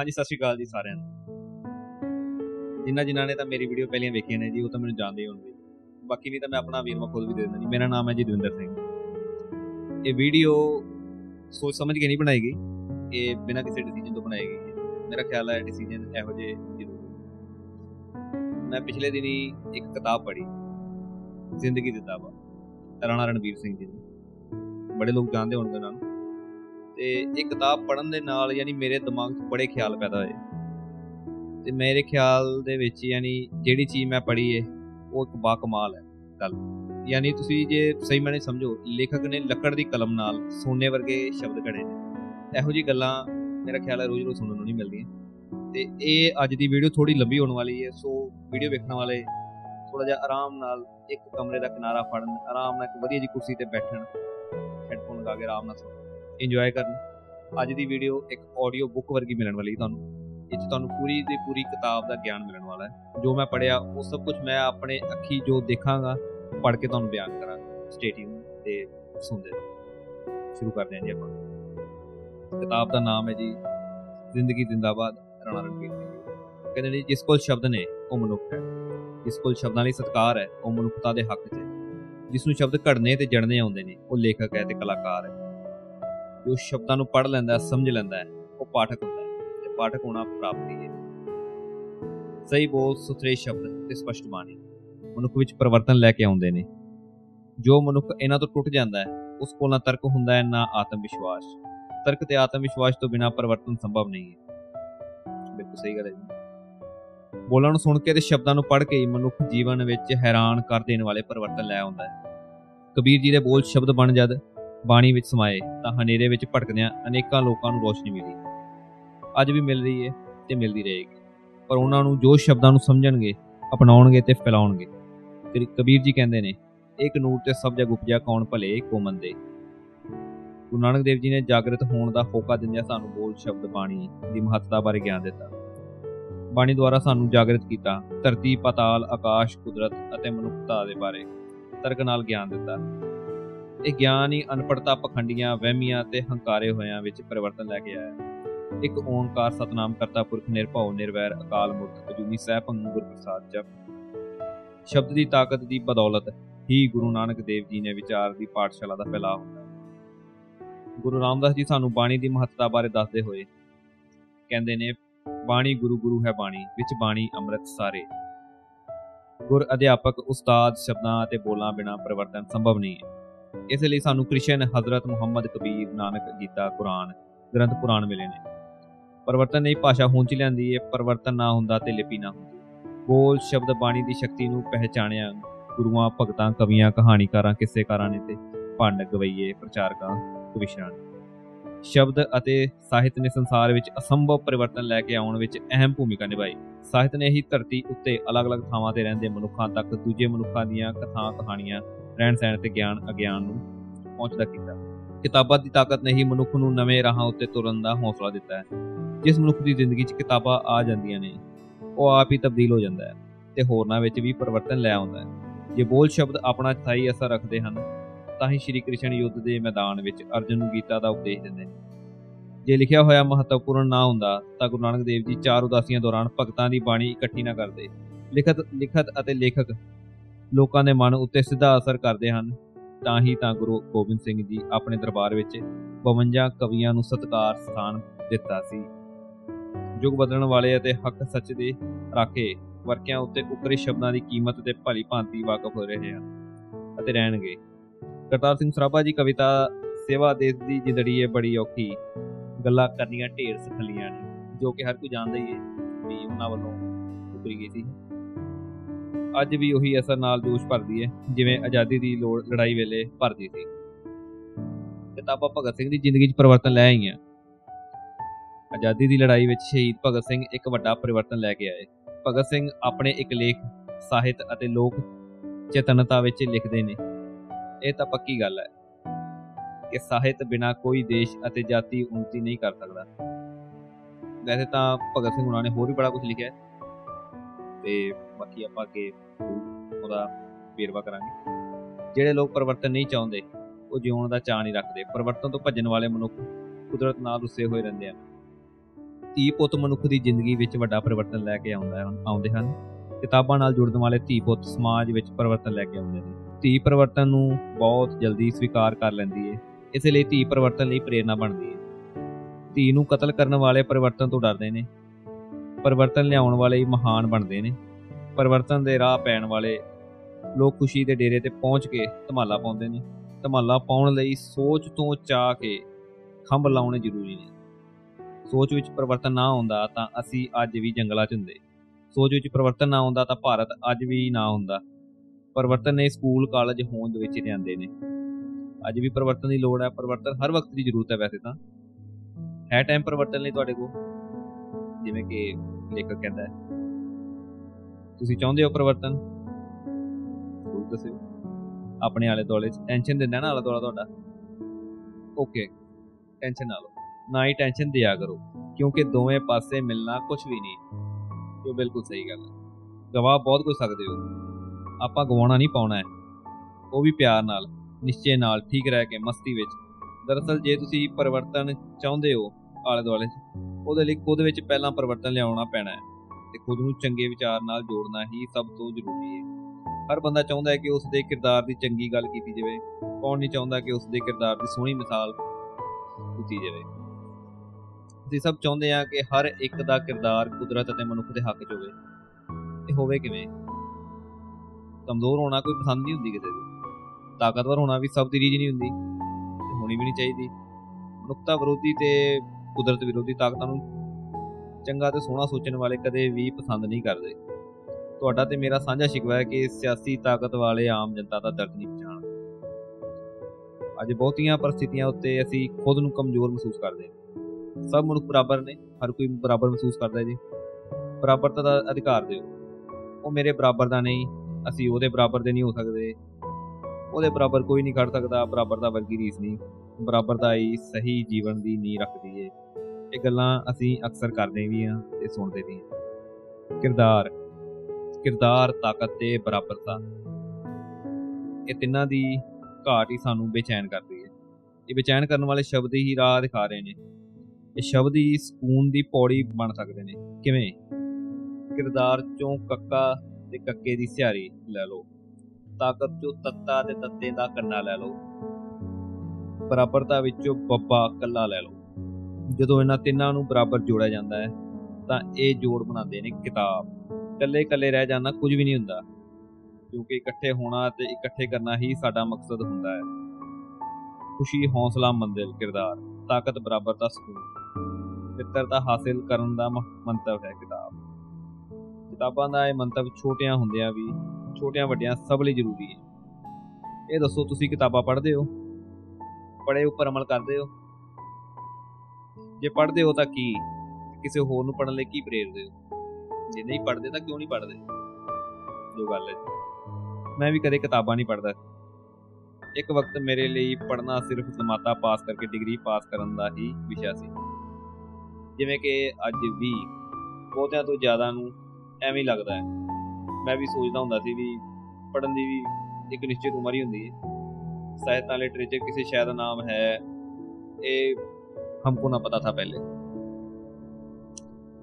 ਹਾਂਜੀ, ਸਤਿ ਸ਼੍ਰੀ ਅਕਾਲ ਜੀ ਸਾਰਿਆਂ ਨੂੰ। ਜਿਨ੍ਹਾਂ ਜਿਨ੍ਹਾਂ ਨੇ ਤਾਂ ਮੇਰੀ ਵੀਡੀਓ ਪਹਿਲੀਆਂ ਵੇਖੀਆਂ ਨੇ ਜੀ, ਉਹ ਤਾਂ ਮੈਨੂੰ ਜਾਣਦੇ ਹੀ ਹੋਣਗੇ। ਬਾਕੀ ਨਹੀਂ ਤਾਂ ਮੈਂ ਆਪਣਾ ਵੀਰ ਮੈਂ ਖੁਦ ਵੀ ਦੇ ਦਿੰਦਾ ਜੀ। ਮੇਰਾ ਨਾਮ ਹੈ ਜੀ ਦਵਿੰਦਰ ਸਿੰਘ। ਇਹ ਵੀਡੀਓ ਸੋਚ ਸਮਝ ਕੇ ਨਹੀਂ ਬਣਾਈ ਗਈ। ਇਹ ਬਿਨਾਂ ਕਿਸੇ ਡਿਸੀਜਨ ਤੋਂ ਬਣਾਈ ਗਈ ਹੈ। ਮੇਰਾ ਖਿਆਲ ਹੈ ਡਿਸੀਜਨ ਇਹੋ ਜਿਹੇ ਜ਼ਰੂਰ ਹੋਣ। ਮੈਂ ਪਿਛਲੇ ਦਿਨੀ ਇੱਕ ਕਿਤਾਬ ਪੜ੍ਹੀ। ਜ਼ਿੰਦਗੀ ਦੀ ਕਿਤਾਬ ਰਾਣਾ ਰਣਵੀਰ ਸਿੰਘ ਜੀ ਦੀ। ਬੜੇ ਲੋਕ ਜਾਣਦੇ ਹੋਣਗੇ ਉਹਨਾਂ ਨੂੰ। ਤੇ ਇਹ ਕਿਤਾਬ ਪੜਨ ਦੇ ਨਾਲ ਯਾਨੀ ਮੇਰੇ ਦਿਮਾਗ 'ਚ ਬੜੇ ਖਿਆਲ ਪੈਦਾ ਹੋਏ। ਤੇ ਮੇਰੇ ਖਿਆਲ ਦੇ ਵਿੱਚ ਯਾਨੀ ਜਿਹੜੀ ਚੀਜ਼ ਮੈਂ ਪੜ੍ਹੀ ਏ, ਉਹ ਇੱਕ ਬਾ ਕਮਾਲ ਹੈ ਗੱਲ। ਯਾਨੀ ਤੁਸੀਂ ਜੇ ਸਹੀ ਮੈਨੇ ਸਮਝੋ, ਲੇਖਕ ਨੇ ਲੱਕੜ ਦੀ ਕਲਮ ਨਾਲ ਸੋਨੇ ਵਰਗੇ ਸ਼ਬਦ ਘੜੇ ਨੇ। ਇਹੋ ਜੀ ਗੱਲਾਂ ਮੇਰਾ ਖਿਆਲ ਹੈ ਰੋਜ਼ ਰੋਜ਼ ਸੁਣਨ ਨੂੰ ਨਹੀਂ ਮਿਲਦੀਆਂ। ਤੇ ਇਹ ਅੱਜ ਦੀ ਵੀਡੀਓ ਥੋੜੀ ਲੰਬੀ ਹੋਣ ਵਾਲੀ ਹੈ ਸੋ ਵੀਡੀਓ ਵੇਖਣ ਵਾਲੇ ਥੋੜਾ ਜਿਹਾ ਆਰਾਮ ਨਾਲ ਇੱਕ ਕਮਰੇ ਦਾ ਕਿਨਾਰਾ ਫੜਨ, ਆਰਾਮ ਨਾਲ ਇੱਕ ਵਧੀਆ ਜੀ ਕੁਰਸੀ ਤੇ ਬੈਠਣ ਹੈੱਡਫੋਨ ਲਗਾ ਕੇ ਆਰਾਮ ਨਾਲ ਸੁਣਨ। ਇੰਜੋਏ ਕਰਨ। ਅੱਜ ਦੀ ਵੀਡੀਓ ਇੱਕ ਆਡੀਓ ਬੁੱਕ ਵਰਗੀ ਮਿਲਣ ਵਾਲੀ ਤੁਹਾਨੂੰ। ਇਹ 'ਚ ਤੁਹਾਨੂੰ ਪੂਰੀ ਦੀ ਪੂਰੀ ਕਿਤਾਬ ਦਾ ਗਿਆਨ ਮਿਲਣ ਵਾਲਾ ਹੈ। ਜੋ ਮੈਂ ਪੜਿਆ ਉਹ ਸਭ ਕੁਝ ਮੈਂ ਆਪਣੇ ਅੱਖੀ ਜੋ ਦੇਖਾਂਗਾ, ਪੜ੍ਹ ਕੇ ਤੁਹਾਨੂੰ ਬਿਆਨ ਕਰਾਂਗਾ। ਸਟੇਟਿੰਗ ਤੇ ਸੁਣਦੇ ਰਹੋ। ਸ਼ੁਰੂ ਕਰਦੇ ਹਾਂ ਜੀ ਆਪਾਂ। ਕਿਤਾਬ ਦਾ ਨਾਮ ਹੈ ਜੀ, ਜ਼ਿੰਦਗੀ ਜ਼ਿੰਦਾਬਾਦ, ਰਾਣਾ ਰਣਵੀਰ ਸਿੰਘ। ਜੀ। ਕਹਿੰਦੇ ਨੇ ਜਿਸ ਕੋਲ ਸ਼ਬਦ ਨੇ, ਉਹ ਮਨੁੱਖ ਹੈ। ਜਿਸ ਕੋਲ ਸ਼ਬਦਾਂ ਲਈ ਸਤਿਕਾਰ ਹੈ, ਉਹ ਮਨੁੱਖਤਾ ਦੇ ਹੱਕ 'ਚ ਹੈ। ਜਿਸ ਨੂੰ ਸ਼ਬਦ ਘੜਨੇ ਤੇ ਜੜਨੇ ਆਉਂਦੇ ਨੇ, ਉਹ ਲੇਖਕ ਹੈ ਤੇ ਕਲਾਕਾਰ ਹੈ। ਜੋ ਸ਼ਬਦਾਂ ਨੂੰ ਪੜ੍ਹ ਲੈਂਦਾ ਹੈ ਸਮਝ ਲੈਂਦਾ ਹੈ, ਉਹ ਪਾਠਕ ਹੁੰਦਾ ਹੈ ਤੇ ਪਾਠਕ ਹੋਣਾ ਪ੍ਰਾਪਤੀ ਹੈ। ਸਹੀ ਬੋਲ ਸੁਥਰੇ ਸ਼ਬਦ ਤੇ ਸਪਸ਼ਟ ਬਾਣੀ। ਮਨੁੱਖ ਵਿੱਚ ਪਰਿਵਰਤਨ ਲੈ ਕੇ ਆਉਂਦੇ ਨੇ। ਜੋ ਮਨੁੱਖ ਇਹਨਾਂ ਤੋਂ ਟੁੱਟ ਜਾਂਦਾ ਹੈ, ਉਸ ਕੋਲ ਨਾ ਤਰਕ ਹੁੰਦਾ ਹੈ, ਨਾ ਆਤਮ ਵਿਸ਼ਵਾਸ ਤਰਕ ਤੇ ਆਤਮ ਵਿਸ਼ਵਾਸ ਤੋਂ ਬਿਨਾ ਪਰਿਵਰਤਨ ਸੰਭਵ ਨਹੀਂ ਹੈ। ਬਿਲਕੁਲ ਸਹੀ ਗੱਲ ਹੈ ਜੀ। ਬੋਲਾਂ ਨੂੰ ਸੁਣ ਕੇ ਤੇ ਸ਼ਬਦਾਂ ਨੂੰ ਪੜ੍ਹ ਕੇ ਹੀ ਮਨੁੱਖ ਜੀਵਨ ਵਿੱਚ ਹੈਰਾਨ ਕਰ ਦੇਣ ਵਾਲੇ ਪਰਿਵਰਤਨ ਲੈ ਆਉਂਦਾ ਹੈ। ਕਬੀਰ ਜੀ ਦੇ ਬੋਲ ਸ਼ਬਦ ਬਣ ਜਦ ਬਾਣੀ ਵਿੱਚ ਸਮਾਏ, ਤਾਂ ਹਨੇਰੇ ਵਿੱਚ ਭਟਕਦਿਆਂ ਅਨੇਕਾਂ ਲੋਕਾਂ ਨੂੰ ਰੋਸ਼ਨੀ ਮਿਲੀ। ਅੱਜ ਵੀ ਮਿਲ ਰਹੀ ਹੈ ਤੇ ਮਿਲਦੀ ਰਹੇਗੀ। ਪਰ ਉਹਨਾਂ ਨੂੰ ਜੋ ਸ਼ਬਦਾਂ ਨੂੰ ਸਮਝਣਗੇ, ਅਪਣਾਉਣਗੇ ਤੇ ਫੈਲਾਉਣਗੇ। ਤੇ ਕਬੀਰ ਜੀ ਕਹਿੰਦੇ ਨੇ, ਇੱਕ ਨੂਰ ਤੇ ਸਭ ਜਗ ਉਪਜਿਆ, ਕੌਣ ਭਲੇ? ਕੋ ਮੰਦੇ? ਗੁਰੂ ਨਾਨਕ ਦੇਵ ਜੀ ਨੇ ਜਾਗਰਤ ਹੋਣ ਦਾ ਹੋਕਾ ਦਿੰਦਿਆਂ ਸਾਨੂੰ ਬੋਲ ਸ਼ਬਦ ਬਾਣੀ ਦੀ ਮਹੱਤਤਾ ਬਾਰੇ ਗਿਆਨ ਦਿੱਤਾ। ਬਾਣੀ ਦੁਆਰਾ ਸਾਨੂੰ ਜਾਗਰਤ ਕੀਤਾ, ਧਰਤੀ, ਪਤਾਲ, ਆਕਾਸ਼, ਕੁਦਰਤ ਅਤੇ ਮਨੁੱਖਤਾ ਦੇ ਬਾਰੇ ਤਰਕ ਨਾਲ ਗਿਆਨ ਦਿੱਤਾ। ਇਹ ਗਿਆਨ ਹੀ ਅਨਪੜਤਾ ਪਖੰਡੀਆਂ, ਵਹਿਮੀਆਂ ਤੇ ਹੰਕਾਰੇ ਹੋਇਆਂ ਵਿੱਚ ਪਰਿਵਰਤਨ ਲੈ ਕੇ ਆਇਆ ਇੱਕ ਓੰਕਾਰ ਸਤਨਾਮ ਕਰਤਾ ਪੁਰਖ ਨਿਰਭਉ, ਨਿਰਵੈਰ, ਅਕਾਲ ਮੂਰਤ ਅਜੂਨੀ ਸਹਿਬ ਗੁਰ ਪ੍ਰਸਾਦ ਜਪ। ਸ਼ਬਦ ਦੀ ਤਾਕਤ ਦੀ ਬਦੌਲਤ ਹੀ ਗੁਰੂ ਨਾਨਕ ਦੇਵ ਜੀ ਨੇ ਵਿਚਾਰ ਦੀ ਪਾਠਸ਼ਾਲਾ ਦਾ ਫੈਲਾਅ ਹੁੰਦਾ ਗੁਰੂ ਰਾਮਦਾਸ ਜੀ ਸਾਨੂੰ ਬਾਣੀ ਦੀ ਮਹੱਤਤਾ ਬਾਰੇ ਦੱਸਦੇ ਹੋਏ ਕਹਿੰਦੇ ਨੇ, ਬਾਣੀ ਗੁਰੂ ਗੁਰੂ ਹੈ ਬਾਣੀ, ਵਿੱਚ ਬਾਣੀ ਅੰਮ੍ਰਿਤ ਸਾਰੇ। ਗੁਰ ਅਧਿਆਪਕ, ਉਸਤਾਦ, ਸ਼ਬਦਾਂ ਅਤੇ ਬੋਲਾਂ ਬਿਨਾ ਪਰਿਵਰਤਨ ਸੰਭਵ ਨਹੀਂ ਹੈ। ਇਸ ਲਈ ਸਾਨੂੰ ਕ੍ਰਿਸ਼ਨ, ਹਜ਼ਰਤ ਮੁਹੰਮਦ ਕਬੀਰ ਨਾਨਕ ਗੀਤਾ, ਕੁਰਾਨ, ਗ੍ਰੰਥ ਪੁਰਾਣ ਮਿਲੇ ਨੇ। ਪਰਿਵਰਤਨ ਨਹੀਂ ਭਾਸ਼ਾ ਹੁੰਚ ਲੈਂਦੀ ਹੈ ਪਰਿਵਰਤਨ ਨਾ ਹੁੰਦਾ ਤੇ ਲਿਪੀ ਨਾ ਹੁੰਦੀ। ਬੋਲ, ਸ਼ਬਦ, ਬਾਣੀ ਦੀ ਸ਼ਕਤੀ ਨੂੰ ਪਹਿਚਾਣਿਆ, ਗੁਰੂਆਂ, ਭਗਤਾਂ, ਕਵੀਆਂ, ਕਹਾਣੀਕਾਰਾਂ, ਕਿੱਸੇਕਾਰਾਂ ਨੇ ਤੇ ਭੰਡ, ਗਵਈਏ, ਪ੍ਰਚਾਰਕਾਂ, ਕਵਿਸ਼ਰਾਂ ਨੇ। ਸ਼ਬਦ ਅਤੇ ਸਾਹਿਤ ਨੇ ਸੰਸਾਰ ਵਿੱਚ ਅਸੰਭਵ ਪਰਿਵਰਤਨ ਲੈ ਕੇ ਆਉਣ ਵਿੱਚ ਅਹਿਮ ਭੂਮਿਕਾ ਨਿਭਾਈ। ਸਾਹਿਤ ਨੇ ਹੀ ਧਰਤੀ ਉੱਤੇ ਅਲੱਗ-ਅਲੱਗ ਥਾਵਾਂ ਤੇ ਰਹਿੰਦੇ ਮਨੁੱਖਾਂ ਤੱਕ ਦੂਜੇ ਮਨੁੱਖਾਂ ਦੀਆਂ ਕਥਾ, ਕਹਾਣੀਆਂ ਰਹਿਣ ਸਹਿਣ ਤੇ ਗਿਆਨ, ਅਗਿਆਨ ਨੂੰ ਪਹੁੰਚਦਾ ਕੀਤਾ। ਕਿਤਾਬਾਂ ਦੀ ਤਾਕਤ ਨੇ ਹੀ ਮਨੁੱਖ ਨੂੰ ਨਵੇਂ ਰਾਹਾਂ ਉੱਤੇ ਤੁਰਨ ਦਾ ਹੌਸਲਾ ਦਿੱਤਾ ਹੈ। ਜਿਸ ਮਨੁੱਖ ਦੀ ਜ਼ਿੰਦਗੀ 'ਚ ਕਿਤਾਬਾਂ ਆ ਜਾਂਦੀਆਂ ਨੇ, ਉਹ ਆਪ ਹੀ ਤਬਦੀਲ ਹੋ ਜਾਂਦਾ ਹੈ ਤੇ ਹੋਰਨਾਂ ਵਿੱਚ ਵੀ ਪਰਿਵਰਤਨ ਲੈ ਆਉਂਦਾ ਹੈ। ਜੇ ਬੋਲ ਸ਼ਬਦ ਆਪਣਾ ਸਥਾਈ ਅਸਰ ਰੱਖਦੇ ਹਨ, ਤਾਂ ਹੀ ਸ਼੍ਰੀ ਕ੍ਰਿਸ਼ਨ ਯੁੱਧ ਦੇ ਮੈਦਾਨ ਵਿੱਚ ਅਰਜੁਨ ਨੂੰ ਗੀਤਾ ਦਾ ਉਪਦੇਸ਼ ਦਿੰਦੇ ਨੇ। ਜੇ ਲਿਖਿਆ ਹੋਇਆ ਮਹੱਤਵਪੂਰਨ ਨਾ ਹੁੰਦਾ, ਤਾਂ ਗੁਰੂ ਨਾਨਕ ਦੇਵ ਜੀ ਚਾਰ ਉਦਾਸੀਆਂ ਦੌਰਾਨ ਭਗਤਾਂ ਦੀ ਬਾਣੀ ਇਕੱਠੀ ਨਾ ਕਰਦੇ। ਲਿਖਤ ਲਿਖਤ ਅਤੇ ਲੇਖਕ ਲੋਕਾਂ ਦੇ ਮਨ ਉੱਤੇ ਸਿੱਧਾ ਅਸਰ ਕਰਦੇ ਹਨ, ਤਾਂ ਹੀ ਤਾਂ ਗੁਰੂ ਗੋਬਿੰਦ ਸਿੰਘ ਜੀ ਆਪਣੇ ਦਰਬਾਰ ਵਿੱਚ 52 ਕਵੀਆਂ ਨੂੰ ਸਤਕਾਰ ਸਥਾਨ ਦਿੱਤਾ ਸੀ। ਯੁਗ ਬਦਲਣ ਵਾਲੇ ਅਤੇ ਹੱਕ ਸੱਚ ਦੇ ਰਾਖੇ ਵਰਕਿਆਂ ਉੱਤੇ ਉਕਰੇ ਸ਼ਬਦਾਂ ਦੀ ਕੀਮਤ ਤੇ ਭਲੀ ਭਾਂਤੀ ਵਾਕਫ ਹੋ ਰਹੇ ਹਨ ਅਤੇ ਰਹਿਣਗੇ। ਕਰਤਾਰ ਸਿੰਘ ਸਰਾਭਾ ਜੀ ਕਵਿਤਾ, ਸੇਵਾ ਦੇਸ਼ ਦੀ ਜਿੰਦੜੀ ਹੈ ਬੜੀ ਔਖੀ ਗੱਲਾਂ ਕਰਨੀਆਂ ਢੇਰ ਸਖਲੀਆਂ ਨੇ, ਜੋ ਕਿ ਹਰ ਕੋਈ ਜਾਣਦਾ ਹੀ ਹੈ ਵੀ ਉਹਨਾਂ ਵੱਲੋਂ ਉਕਰੀ ਗਈ ਸੀ। ਅੱਜ ਵੀ ਉਹੀ ਅਸਰ ਨਾਲ ਜੋਸ਼ ਭਰਦੀ ਹੈ, ਜਿਵੇਂ ਆਜ਼ਾਦੀ ਦੀ ਲੋੜ ਲੜਾਈ ਵੇਲੇ ਭਰਦੀ ਸੀ। ਕਿਤਾਬਾਂ ਭਗਤ ਸਿੰਘ ਦੀ ਜ਼ਿੰਦਗੀ 'ਚ ਪਰਿਵਰਤਨ ਲੈ ਆਈਆਂ। ਆਜ਼ਾਦੀ ਦੀ ਲੜਾਈ ਵਿੱਚ ਸ਼ਹੀਦ ਭਗਤ ਸਿੰਘ ਇੱਕ ਵੱਡਾ ਪਰਿਵਰਤਨ ਲੈ ਕੇ ਆਏ। ਭਗਤ ਸਿੰਘ ਆਪਣੇ ਇੱਕ ਲੇਖ, ਸਾਹਿਤ ਅਤੇ ਲੋਕ ਚੇਤਨਤਾ ਵਿੱਚ ਲਿਖਦੇ ਨੇ। ਇਹ ਤਾਂ ਪੱਕੀ ਗੱਲ ਹੈ ਕਿ ਸਾਹਿਤ ਬਿਨਾ ਕੋਈ ਦੇਸ਼ ਅਤੇ ਜਾਤੀ ਉન્નਤੀ ਨਹੀਂ ਕਰ ਸਕਦਾ। ਵੈਸੇ ਤਾਂ ਭਗਤ ਸਿੰਘ ਉਹਨਾਂ ਨੇ ਹੋਰ ਵੀ ਬੜਾ ਕੁਝ ਲਿਖਿਆ ਤੇ ਬਾਕੀ ਆਪਾਂ ਅੱਗੇ ਉਹਦਾ ਵੇਰਵਾ ਕਰਾਂਗੇ। ਜਿਹੜੇ ਲੋਕ ਪਰਿਵਰਤਨ ਨਹੀਂ ਚਾਹੁੰਦੇ, ਉਹ ਜਿਉਣ ਦਾ ਚਾਹ ਨਹੀਂ ਰੱਖਦੇ। ਪਰਿਵਰਤਨ ਤੋਂ ਭੱਜਣ ਵਾਲੇ ਮਨੁੱਖ ਕੁਦਰਤ ਨਾਲ ਰੁੱਸੇ ਹੋਏ ਰਹਿੰਦੇ ਹਨ। ਧੀ ਪੁੱਤ ਮਨੁੱਖ ਦੀ ਜ਼ਿੰਦਗੀ ਵਿੱਚ ਵੱਡਾ ਪਰਿਵਰਤਨ ਲੈ ਕੇ ਆਉਂਦਾ ਹਨ, ਆਉਂਦੇ ਹਨ। ਕਿਤਾਬਾਂ ਨਾਲ ਜੁੜਨ ਵਾਲੇ ਧੀ ਪੁੱਤ ਸਮਾਜ ਵਿੱਚ ਪਰਿਵਰਤਨ ਲੈ ਕੇ ਆਉਂਦੇ ਨੇ। ਧੀ ਪਰਿਵਰਤਨ ਨੂੰ ਬਹੁਤ ਜਲਦੀ ਸਵੀਕਾਰ ਕਰ ਲੈਂਦੀ ਹੈ ਇਸ ਲਈ ਧੀ ਪਰਿਵਰਤਨ ਲਈ ਪ੍ਰੇਰਣਾ ਬਣਦੀ ਹੈ ਧੀ ਨੂੰ ਕਤਲ ਕਰਨ ਵਾਲੇ ਪਰਿਵਰਤਨ ਤੋਂ ਡਰਦੇ ਨੇ। ਪਰਿਵਰਤਨ ਲਿਆਉਣ ਵਾਲੇ ਹੀ ਮਹਾਨ ਬਣਦੇ ਨੇ। ਪਰਿਵਰਤਨ ਦੇ ਰਾਹ ਪੈਣ ਵਾਲੇ ਲੋਕ ਖੁਸ਼ੀ ਦੇ ਡੇਰੇ ਤੇ ਪਹੁੰਚ ਕੇ ਧਮਾਲਾ ਪਾਉਂਦੇ ਨੇ। ਧਮਾਲਾ ਪਾਉਣ ਲਈ ਸੋਚ ਤੋਂ ਚਾਹ ਕੇ ਖੰਭ ਲਾਉਣੇ ਜ਼ਰੂਰੀ ਨੇ। ਸੋਚ ਵਿੱਚ ਪਰਿਵਰਤਨ ਨਾ ਆਉਂਦਾ ਤਾਂ ਅਸੀਂ ਅੱਜ ਵੀ ਜੰਗਲਾਂ 'ਚ ਹੁੰਦੇ। ਸੋਚ ਵਿੱਚ ਪਰਿਵਰਤਨ ਨਾ ਆਉਂਦਾ ਤਾਂ ਭਾਰਤ ਅੱਜ ਵੀ ਨਾ ਹੁੰਦਾ। ਪਰਿਵਰਤਨ ਨੇ ਸਕੂਲ, ਕਾਲਜ ਹੋਂਦ ਵਿੱਚ ਲਿਆਂਦੇ ਨੇ। ਅੱਜ ਵੀ ਪਰਿਵਰਤਨ ਦੀ ਲੋੜ ਹੈ। ਪਰਿਵਰਤਨ ਹਰ ਵਕਤ ਦੀ ਜ਼ਰੂਰਤ ਹੈ ਵੈਸੇ ਤਾਂ। ਹੈ ਟਾਈਮ ਪਰਿਵਰਤਨ ਲਈ ਤੁਹਾਡੇ ਕੋਲ? ਜਿਵੇਂ ਕਿ ਲੇਖਕ ਕਹਿੰਦਾ ਹੈ। ਤੁਸੀਂ ਚਾਹੁੰਦੇ ਹੋ ਪਰਿਵਰਤਨ? ਜ਼ਰੂਰ ਦੱਸਿਓ। ਆਪਣੇ ਆਲੇ ਦੁਆਲੇ ਟੈਨਸ਼ਨ ਦਿੰਦਾ ਨਾ ਆਲਾ ਦੁਆਲਾ ਤੁਹਾਡਾ। ਓਕੇ ਟੈਨਸ਼ਨ ਨਾ ਲਓ। ਨਾ ਹੀ ਟੈਨਸ਼ਨ ਦਿਆ ਕਰੋ। ਕਿਉਂਕਿ ਦੋਵੇਂ ਪਾਸੇ ਮਿਲਣਾ ਕੁਝ ਵੀ ਨਹੀਂ। ਜੋ ਬਿਲਕੁਲ ਸਹੀ ਗੱਲ ਹੈ। ਗਵਾਹ ਬਹੁਤ ਕੁਝ ਸਕਦੇ ਹੋ। ਆਪਾਂ ਗਵਾਉਣਾ ਨਹੀਂ ਪਾਉਣਾ ਹੈ। ਉਹ ਵੀ ਪਿਆਰ ਨਾਲ, ਨਿਸ਼ਚੇ ਨਾਲ, ਠੀਕ ਰਹਿ ਕੇ, ਮਸਤੀ ਵਿੱਚ। ਦਰਅਸਲ ਜੇ ਤੁਸੀਂ ਪਰਿਵਰਤਨ ਚਾਹੁੰਦੇ ਹੋ ਆਲੇ ਦੁਆਲੇ 'ਚ ਉਹਦੇ ਲਈ ਖੁਦ ਵਿੱਚ ਪਹਿਲਾਂ ਪਰਿਵਰਤਨ ਲਿਆਉਣਾ ਪੈਣਾ ਹੈ ਤੇ ਖੁਦ ਨੂੰ ਚੰਗੇ ਵਿਚਾਰ ਨਾਲ ਜੋੜਨਾ ਹੀ ਸਭ ਤੋਂ ਜ਼ਰੂਰੀ ਹੈ। ਹਰ ਬੰਦਾ ਚਾਹੁੰਦਾ ਹੈ ਕਿ ਉਸ ਦੇ ਕਿਰਦਾਰ ਦੀ ਚੰਗੀ ਗੱਲ ਕੀਤੀ ਜਾਵੇ। ਕੌਣ ਨਹੀਂ ਚਾਹੁੰਦਾ ਕਿ ਉਸ ਦੇ ਕਿਰਦਾਰ ਦੀ ਸੋਹਣੀ ਮਿਸਾਲ ਦਿੱਤੀ ਜਾਵੇ। ਅਸੀਂ ਸਭ ਚਾਹੁੰਦੇ ਹਾਂ ਕਿ ਹਰ ਇੱਕ ਦਾ ਕਿਰਦਾਰ ਕੁਦਰਤ ਅਤੇ ਮਨੁੱਖ ਦੇ ਹੱਕ 'ਚ ਹੋਵੇ। ਇਹ ਹੋਵੇ ਕਿਵੇਂ? ਕਮਜ਼ੋਰ ਹੋਣਾ ਕੋਈ ਪਸੰਦ ਨਹੀਂ ਹੁੰਦੀ ਕਿਸੇ ਦੀ। ਤਾਕਤਵਰ ਹੋਣਾ ਵੀ ਸਭ ਦੀ ਰੀਝ ਨਹੀਂ ਹੁੰਦੀ। ਤੇ ਹੋਣੀ ਵੀ ਨਹੀਂ ਚਾਹੀਦੀ। ਮਨੁੱਖਤਾ ਵਿਰੋਧੀ ਤੇ ਕੁਦਰਤ ਵਿਰੋਧੀ ਤਾਕਤਾਂ ਨੂੰ ਚੰਗਾ ਤੇ ਸੋਹਣਾ ਸੋਚਣ ਵਾਲੇ ਕਦੇ ਵੀ ਪਸੰਦ ਨਹੀਂ ਕਰਦੇ। ਤੁਹਾਡਾ ਤੇ ਮੇਰਾ ਸਾਂਝਾ ਸ਼ਿਕਵਾ ਹੈ ਕਿ ਸਿਆਸੀ ਤਾਕਤ ਵਾਲੇ ਆਮ ਜਨਤਾ ਦਾ ਦਰਦ ਨਹੀਂ ਪਛਾਣਦੇ। ਅੱਜ ਬਹੁਤੀਆਂ ਪਰਿਸਥਿਤੀਆਂ ਉੱਤੇ ਅਸੀਂ ਖੁਦ ਨੂੰ ਕਮਜ਼ੋਰ ਮਹਿਸੂਸ ਕਰਦੇ ਹਾਂ। ਸਭ ਮਨੁੱਖ ਬਰਾਬਰ ਨੇ, ਹਰ ਕੋਈ ਬਰਾਬਰ ਮਹਿਸੂਸ ਕਰਦਾ ਹੈ ਜੀ। ਬਰਾਬਰਤਾ ਦਾ ਅਧਿਕਾਰ ਦਿਓ। ਉਹ ਮੇਰੇ ਬਰਾਬਰ ਦਾ ਨਹੀਂ, ਅਸੀਂ ਉਹਦੇ ਬਰਾਬਰ ਦੇ ਨਹੀਂ ਹੋ ਸਕਦੇ। ਉਹਦੇ ਬਰਾਬਰ ਕੋਈ ਨਹੀਂ ਖੜ ਸਕਦਾ, ਬਰਾਬਰ ਦਾ ਵਰਗੀ ਰੀਸ ਨਹੀਂ। ਬਰਾਬਰਤਾ ਹੀ ਸਹੀ ਜੀਵਨ ਦੀ ਨੀਂਹ ਰੱਖਦੀ ਏ। ਇਹ ਗੱਲਾਂ ਅਸੀਂ ਅਕਸਰ ਕਰਦੇ ਵੀ ਹਾਂ ਤੇ ਸੁਣਦੇ ਵੀ ਹਾਂ ਕਿਰਦਾਰ ਕਿਰਦਾਰ, ਤਾਕਤ ਤੇ ਬਰਾਬਰਤਾ। ਇਹ ਤਿੰਨਾਂ ਦੀ ਘਾਟ ਹੀ ਸਾਨੂੰ ਬੇਚੈਨ ਕਰਦੀ ਹੈ ਇਹ ਬੇਚੈਨ ਕਰਨ ਵਾਲੇ ਸ਼ਬਦ ਹੀ ਰਾਹ ਦਿਖਾ ਰਹੇ ਨੇ। ਇਹ ਸ਼ਬਦ ਹੀ ਸਕੂਨ ਦੀ ਪੌੜੀ ਬਣ ਸਕਦੇ ਨੇ। ਕਿਵੇਂ? ਕਿਰਦਾਰ ਚੋਂ ਕੱਕਾ ਤੇ ਕੱਕੇ ਦੀ ਸਿਹਾਰੀ ਲੈ ਲਓ। ਤਾਕਤ ਚੋਂ ਤੱਤਾ ਤੇ ਤੱਤੇ ਦਾ ਕੰਨਾ ਲੈ ਲਓ। ਬਰਾਬਰਤਾ ਵਿੱਚੋਂ ਬੱਬਾ ਕੱਲਾ ਲੈ ਲਓ। ਜਦੋਂ ਇਹਨਾਂ ਤਿੰਨਾਂ ਨੂੰ ਬਰਾਬਰ ਜੋੜਿਆ ਜਾਂਦਾ ਹੈ, ਤਾਂ ਇਹ ਜੋੜ ਬਣਾਉਂਦੇ ਨੇ ਕਿਤਾਬ। ਇਕੱਲੇ ਇਕੱਲੇ ਰਹਿ ਜਾਣਾ ਕੁਝ ਵੀ ਨਹੀਂ ਹੁੰਦਾ, ਕਿਉਂਕਿ ਇਕੱਠੇ ਹੋਣਾ ਤੇ ਇਕੱਠੇ ਕਰਨਾ ਹੀ ਸਾਡਾ ਮਕਸਦ ਹੁੰਦਾ ਹੈ। ਖੁਸ਼ੀ, ਹੌਸਲਾ ਮੰਜ਼ਿਲ ਕਿਰਦਾਰ, ਤਾਕਤ, ਬਰਾਬਰਤਾ, ਸਕੂਨ। ਮਿੱਤਰਤਾ ਹਾਸਿਲ ਕਰਨ ਦਾ ਮੰਤਵ ਹੈ ਕਿਤਾਬ। ਕਿਤਾਬਾਂ ਦਾ ਇਹ ਮੰਤਵ ਛੋਟਿਆਂ ਹੁੰਦਿਆਂ ਵੀ, ਛੋਟਿਆਂ ਵੱਡਿਆਂ ਸਭ ਲਈ ਜ਼ਰੂਰੀ ਹੈ। ਇਹ ਦੱਸੋ, ਤੁਸੀਂ ਕਿਤਾਬਾਂ ਪੜ੍ਹਦੇ ਹੋ? ਪੜ੍ਹੇ, ਉੱਪਰ ਅਮਲ ਕਰਦੇ ਹੋ? ਜੇ ਪੜ੍ਹਦੇ ਹੋ ਤਾਂ ਕੀ? ਕਿਸੇ ਹੋਰ ਨੂੰ ਪੜ੍ਹਨ ਲਈ ਕੀ ਪ੍ਰੇਰਦੇ ਹੋ? ਜੇ ਨਹੀਂ ਪੜ੍ਹਦੇ ਤਾਂ ਕਿਉਂ ਨਹੀਂ ਪੜ੍ਹਦੇ? ਜੋ ਗੱਲ ਹੈ। ਮੈਂ ਵੀ ਕਦੇ ਕਿਤਾਬਾਂ ਨਹੀਂ ਪੜ੍ਹਦਾ। ਇੱਕ ਵਕਤ ਮੇਰੇ ਲਈ ਪੜ੍ਹਨਾ ਸਿਰਫ ਜਮਾਤਾ ਪਾਸ ਕਰਕੇ ਡਿਗਰੀ ਪਾਸ ਕਰਨ ਦਾ ਹੀ ਵਿਸ਼ਾ ਸੀ। ਜਿਵੇਂ ਕਿ ਅੱਜ ਵੀ ਬਹੁਤਿਆਂ ਤੋਂ ਜ਼ਿਆਦਾ ਨੂੰ ਐਵੇਂ ਹੀ ਲੱਗਦਾ ਹੈ। ਮੈਂ ਵੀ ਸੋਚਦਾ ਹੁੰਦਾ ਸੀ ਵੀ ਪੜ੍ਹਨ ਦੀ ਵੀ ਇੱਕ ਨਿਸ਼ਚਿਤ ਉਮਰ ਹੀ ਹੁੰਦੀ ਹੈ। ਸਾਹਿਤਾਂ ਲਿਟਰੇਚਰ ਕਿਸੇ ਸ਼ਾਇਦ ਦਾ ਨਾਮ ਹੈ, ਇਹ ਹਮਕੋ ਨਾ ਪਤਾ ਥਾ ਪਹਿਲੇ।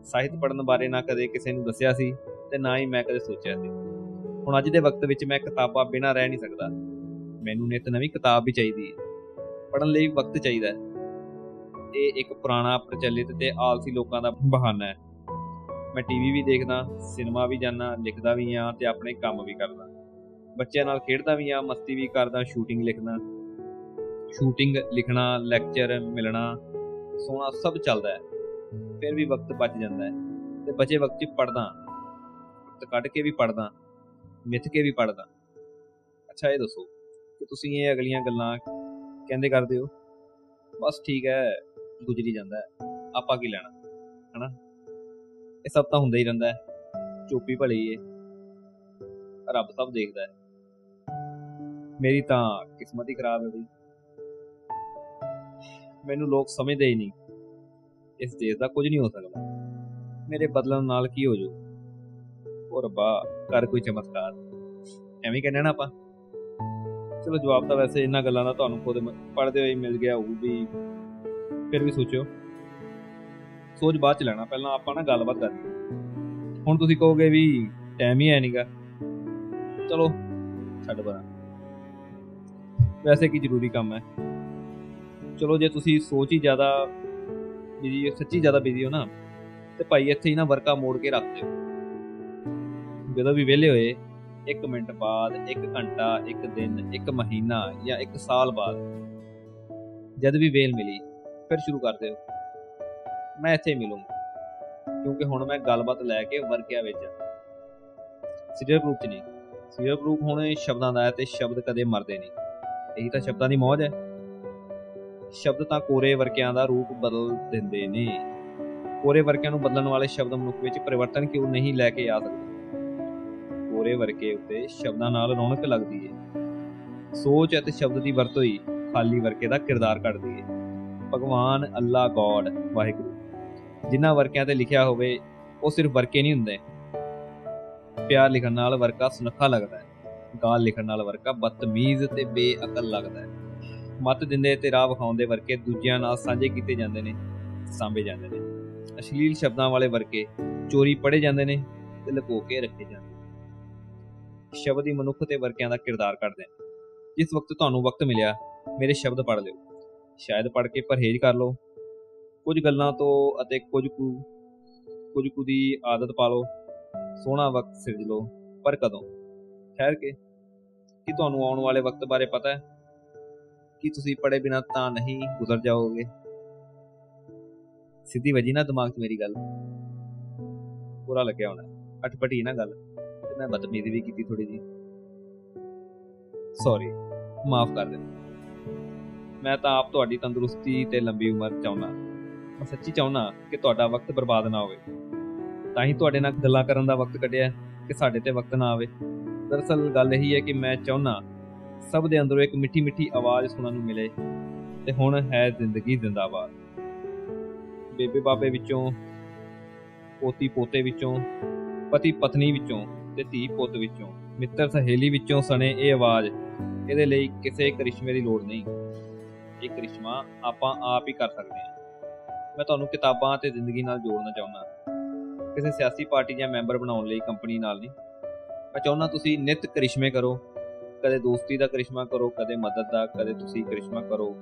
ਸਾਹਿਤ ਪੜ੍ਹਨ ਬਾਰੇ ਨਾ ਕਦੇ ਕਿਸੇ ਨੂੰ ਦੱਸਿਆ ਸੀ ਤੇ ਨਾ ਹੀ ਮੈਂ ਕਦੇ ਸੋਚਿਆ ਸੀ। ਹੁਣ ਅੱਜ ਦੇ ਵਕਤ ਵਿੱਚ ਮੈਂ ਕਿਤਾਬਾਂ ਬਿਨਾਂ ਰਹਿ ਨਹੀਂ ਸਕਦਾ। ਮੈਨੂੰ ਨਿਤ ਨਵੀਂ ਕਿਤਾਬ ਵੀ ਚਾਹੀਦੀ ਹੈ। ਪੜ੍ਹਨ ਲਈ ਵਕਤ ਚਾਹੀਦਾ ਹੈ। ਇਹ ਇੱਕ ਪੁਰਾਣਾ, ਪ੍ਰਚਲਿਤ ਤੇ ਆਲਸੀ ਲੋਕਾਂ ਦਾ ਬਹਾਨਾ ਹੈ। ਮੈਂ ਟੀਵੀ ਵੀ ਦੇਖਦਾ, ਸਿਨੇਮਾ ਵੀ ਜਾਂਦਾ ਲਿਖਦਾ ਵੀ ਆ ਤੇ ਆਪਣੇ ਕੰਮ ਵੀ ਕਰਦਾ। ਬੱਚਿਆਂ ਨਾਲ ਖੇਡਦਾ ਵੀ ਆ, ਮਸਤੀ ਵੀ ਕਰਦਾ ਸ਼ੂਟਿੰਗ ਲਿਖਦਾ। ਸ਼ੂਟਿੰਗ ਲਿਖਣਾ ਲੈਕਚਰ ਮਿਲਣਾ ਸੋਣਾ ਸਭ ਚੱਲਦਾ ਹੈ। ਫਿਰ ਵੀ ਵਕਤ ਬਚ ਜਾਂਦਾ ਹੈ। ਤੇ ਬਚੇ ਵਕਤ 'ਚ ਪੜਦਾ ਵਕਤ ਕੱਢ ਕੇ ਵੀ ਪੜਦਾ ਮਿੱਥ ਕੇ ਵੀ ਪੜਦਾ ਅੱਛਾ, ਇਹ ਦੱਸੋ ਕਿ ਤੁਸੀਂ ਇਹ ਅਗਲੀਆਂ ਗੱਲਾਂ ਕਹਿੰਦੇ ਕਰਦੇ ਹੋ? ਬਸ ਠੀਕ ਹੈ, ਗੁਜ਼ਰੀ ਜਾਂਦਾ ਹੈ। ਆਪਾਂ ਕੀ ਲੈਣਾ? ਹਨਾ? ਇਹ ਸਭ ਤਾਂ ਹੁੰਦਾ ਹੀ ਰਹਿੰਦਾ ਹੈ। ਚੋਪੀ ਭਲੀ ਏ। ਰੱਬ ਸਭ ਦੇਖਦਾ ਹੈ। ਮੇਰੀ ਤਾਂ ਕਿਸਮਤ ਹੀ ਖਰਾਬ ਹੈ ਬਈ। ਮੈਨੂੰ ਲੋਕ ਸਮਝਦੇ ਹੀ ਨਹੀਂ। ਇਸ ਦੇਸ਼ ਦਾ ਕੁਝ ਨਹੀਂ ਹੋ ਸਕਦਾ। ਮੇਰੇ ਬਦਲਣ ਨਾਲ ਕੀ ਹੋ ਜੂ? ਉਹ ਰੱਬਾ, ਕਰ ਕੋਈ ਚਮਤਕਾਰ। ਐਵੇਂ ਕਹਿੰਦੇ ਨਾ ਆਪਾਂ। ਚਲੋ ਜਵਾਬ ਤਾਂ ਵੈਸੇ ਇਹਨਾਂ ਗੱਲਾਂ ਦਾ ਤੁਹਾਨੂੰ ਖੁਦ ਪੜ੍ਹਦੇ ਹੋਏ ਮਿਲ ਗਿਆ, ਉਹ ਵੀ ਫਿਰ ਵੀ ਸੋਚੋ ਸੋਚ ਬਾਅਦ ਚ ਲੈਣਾ, ਪਹਿਲਾਂ ਆਪਾਂ ਨਾ ਗੱਲਬਾਤ ਕਰਨੀ। ਹੁਣ ਤੁਸੀਂ ਕਹੋਗੇ ਵੀ ਟਾਈਮ ਹੀ ਹੈ ਨਹੀਂਗਾ ਚਲੋ, ਛੱਡ ਪਰਾਂ। ਵੈਸੇ ਕੀ ਜ਼ਰੂਰੀ ਕੰਮ ਹੈ? ਚਲੋ ਜੇ ਤੁਸੀਂ ਸੋਚ ਹੀ ਜ਼ਿਆਦਾ ਬਿਜ਼ੀ ਸੱਚੀ ਜ਼ਿਆਦਾ ਬਿਜ਼ੀ ਹੋ ਨਾ, ਤੇ ਭਾਈ ਇੱਥੇ ਹੀ ਨਾ ਵਰਕਾ ਮੋੜ ਕੇ ਰੱਖ ਦਿਓ। ਜਦੋਂ ਵੀ ਵਿਹਲੇ ਹੋਏ 1 ਮਿੰਟ ਬਾਅਦ 1 ਘੰਟਾ 1 ਦਿਨ 1 ਮਹੀਨਾ ਜਾਂ 1 ਸਾਲ ਬਾਅਦ ਜਦ ਵੀ ਵੇਲ ਮਿਲੀ, ਫਿਰ ਸ਼ੁਰੂ ਕਰ ਦਿਓ। ਮੈਂ ਇੱਥੇ ਮਿਲੂੰਗਾ, ਕਿਉਂਕਿ ਹੁਣ ਮੈਂ ਗੱਲਬਾਤ ਲੈ ਕੇ ਵਰਕਿਆ ਵਿੱਚ ਸੀਰੀਅਲ ਗਰੁੱਪ ਚ ਨਹੀਂ। ਸੀਰੀਅਲ ਗਰੁੱਪ ਹੁਣ ਸ਼ਬਦਾਂ ਦਾ ਹੈ ਤੇ ਸ਼ਬਦ ਕਦੇ ਮਰਦੇ ਨਹੀਂ। ਇਹੀ ਤਾਂ ਸ਼ਬਦਾਂ ਦੀ ਮੌਜ ਹੈ। ਸ਼ਬਦ ਤਾਂ ਕੋਰੇ ਵਰਕਿਆਂ ਦਾ ਰੂਪ ਬਦਲ ਦਿੰਦੇ ਨੇ। ਕੋਰੇ ਵਰਕਿਆਂ ਨੂੰ ਬਦਲਣ ਵਾਲੇ ਸ਼ਬਦ ਮਨੁੱਖ ਵਿੱਚ ਪਰਿਵਰਤਨ ਕਿਉਂ ਨਹੀਂ ਲੈ ਕੇ ਆ ਸਕਦੇ? ਕੋਰੇ ਵਰਕੇ ਉੱਤੇ ਸ਼ਬਦਾਂ ਨਾਲ ਰੌਣਕ ਲੱਗਦੀ ਹੈ ਸੋਚ ਅਤੇ ਸ਼ਬਦ ਦੀ ਵਰਤੋਂ ਹੀ ਖਾਲੀ ਵਰਕੇ ਦਾ ਕਿਰਦਾਰ ਕੱਢਦੀ ਹੈ ਭਗਵਾਨ ਅੱਲਾ ਗੋਡ, ਵਾਹਿਗੁਰੂ। ਜਿਨ੍ਹਾਂ ਵਰਕਿਆਂ ਤੇ ਲਿਖਿਆ ਹੋਵੇ, ਉਹ ਸਿਰਫ ਵਰਕੇ ਨਹੀਂ ਹੁੰਦੇ। ਪਿਆਰ ਲਿਖਣ ਨਾਲ ਵਰਕਾ ਸੁਨੱਖਾ ਲੱਗਦਾ ਹੈ ਗਾਲ ਲਿਖਣ ਨਾਲ ਵਰਕਾ, ਬਦਤਮੀਜ਼ ਤੇ ਬੇਅਕਲ ਲੱਗਦਾ ਹੈ। ਮਤ ਦਿੰਦੇ ਤੇ ਰਾਹ ਵਿਖਾਉਂਦੇ ਵਰਕੇ, ਦੂਜਿਆਂ ਨਾਲ ਸਾਂਝੇ ਕੀਤੇ ਜਾਂਦੇ ਨੇ, ਸਾਂਭੇ ਜਾਂਦੇ ਨੇ। ਅਸ਼ਲੀਲ ਸ਼ਬਦਾਂ ਵਾਲੇ ਵਰਕੇ, ਚੋਰੀ ਪੜੇ ਜਾਂਦੇ ਨੇ ਤੇ ਲੁਕੋ ਕੇ ਰੱਖੇ ਜਾਂਦੇ ਨੇ। ਸ਼ਬਦ ਹੀ ਮਨੁੱਖ ਤੇ ਵਰਕਿਆਂ ਦਾ ਕਿਰਦਾਰ ਕੱਢਦੇ ਨੇ। ਜਿਸ ਵਕਤ ਤੁਹਾਨੂੰ ਵਕਤ ਮਿਲਿਆ, ਮੇਰੇ ਸ਼ਬਦ ਪੜ੍ਹ ਲਿਓ। ਸ਼ਾਇਦ ਪੜ੍ਹ ਕੇ ਪਰਹੇਜ਼ ਕਰ ਲਓ। ਕੁਝ ਗੱਲਾਂ ਤੋਂ ਅਤੇ ਕੁਝ ਕੁ ਕੁਝ ਕੁ ਦੀ ਆਦਤ ਪਾ ਲਓ। ਸੋਹਣਾ ਵਕਤ ਸਿਰਜ ਲਓ। ਪਰ ਕਦੋਂ? ਠਹਿਰ ਕੇ ਕੀ ਤੁਹਾਨੂੰ ਆਉਣ ਵਾਲੇ ਵਕਤ ਬਾਰੇ ਪਤਾ ਹੈ ਕਿ ਤੁਸੀਂ ਪੜੇ ਬਿਨਾ ਤਾਂ ਨਹੀਂ ਗੁਜ਼ਰ ਜਾਓਗੇ। ਸਿੱਧੀ ਵਜੀ ਨਾ ਦਿਮਾਗ 'ਚ ਮੇਰੀ ਗੱਲ। ਪੂਰਾ ਲੱਗਿਆ ਹੋਣਾ। ਅਟਪਟੀ ਨਾ ਗੱਲ। ਤੇ ਮੈਂ ਬਦਤਮੀਜ਼ੀ ਵੀ ਕੀਤੀ ਥੋੜੀ ਜੀ ਸੌਰੀ ਮਾਫ ਕਰ ਦੇ ਮੈਂ ਤਾਂ ਆਪ ਤੁਹਾਡੀ ਤੰਦਰੁਸਤੀ ਤੇ ਲੰਬੀ ਉਮਰ ਚਾਹੁੰਦਾ। ਮੈਂ ਸੱਚੀ ਚਾਹੁੰਦਾ ਕਿ ਤੁਹਾਡਾ ਵਕਤ ਬਰਬਾਦ ਨਾ ਹੋਵੇ। ਤਾਂ ਹੀ ਤੁਹਾਡੇ ਨਾਲ ਗੱਲਾਂ ਕਰਨ ਦਾ ਵਕਤ ਕੱਢਿਆ ਕਿ ਸਾਡੇ ਤੇ ਵਕਤ ਨਾ ਆਵੇ। ਦਰਅਸਲ ਗੱਲ ਇਹੀ ਹੈ ਕਿ ਮੈਂ ਚਾਹੁੰਦਾ ਸਭ ਦੇ ਅੰਦਰੋਂ ਇੱਕ ਮਿੱਠੀ ਮਿੱਠੀ ਆਵਾਜ਼ ਸੁਣਨ ਨੂੰ ਮਿਲੇ ਤੇ ਹੁਣ ਹੈ ਜ਼ਿੰਦਗੀ ਜ਼ਿੰਦਾਬਾਦ। ਬੇਬੇ ਬਾਬੇ ਵਿੱਚੋਂ, ਪੋਤੀ ਪੋਤੇ ਵਿੱਚੋਂ, ਪਤੀ ਪਤਨੀ ਵਿੱਚੋਂ ਤੇ ਧੀ ਪੁੱਤ ਵਿੱਚੋਂ, ਮਿੱਤਰ ਸਹੇਲੀ ਵਿੱਚੋਂ ਸਣੇ ਇਹ ਆਵਾਜ਼, ਇਹਦੇ ਲਈ ਕਿਸੇ ਕਰਿਸ਼ਮੇ ਦੀ ਲੋੜ ਨਹੀਂ। ਇਹ ਕਰਿਸ਼ਮਾ ਆਪਾਂ ਆਪ ਹੀ ਕਰ ਸਕਦੇ ਹਾਂ। ਮੈਂ ਤੁਹਾਨੂੰ ਕਿਤਾਬਾਂ ਤੇ ਜ਼ਿੰਦਗੀ ਨਾਲ ਜੋੜਨਾ ਚਾਹੁੰਦਾ। ਕਿਸੇ ਸਿਆਸੀ ਪਾਰਟੀ ਜਾਂ ਮੈਂਬਰ ਬਣਾਉਣ ਲਈ ਕੰਪਨੀ ਨਾਲ ਨਹੀਂ। ਮੈਂ ਚਾਹੁੰਦਾ ਤੁਸੀਂ ਨਿਤ ਕਰਿਸ਼ਮੇ ਕਰੋ। ਕਦੇ ਦੋਸਤੀ ਦਾ ਕਰਿਸ਼ਮਾ ਕਰੋ, ਕਦੇ ਮਦਦ ਦਾ, ਕਦੇ ਤੁਸੀਂ ਕਰਿਸ਼ਮਾ ਕਰੋ।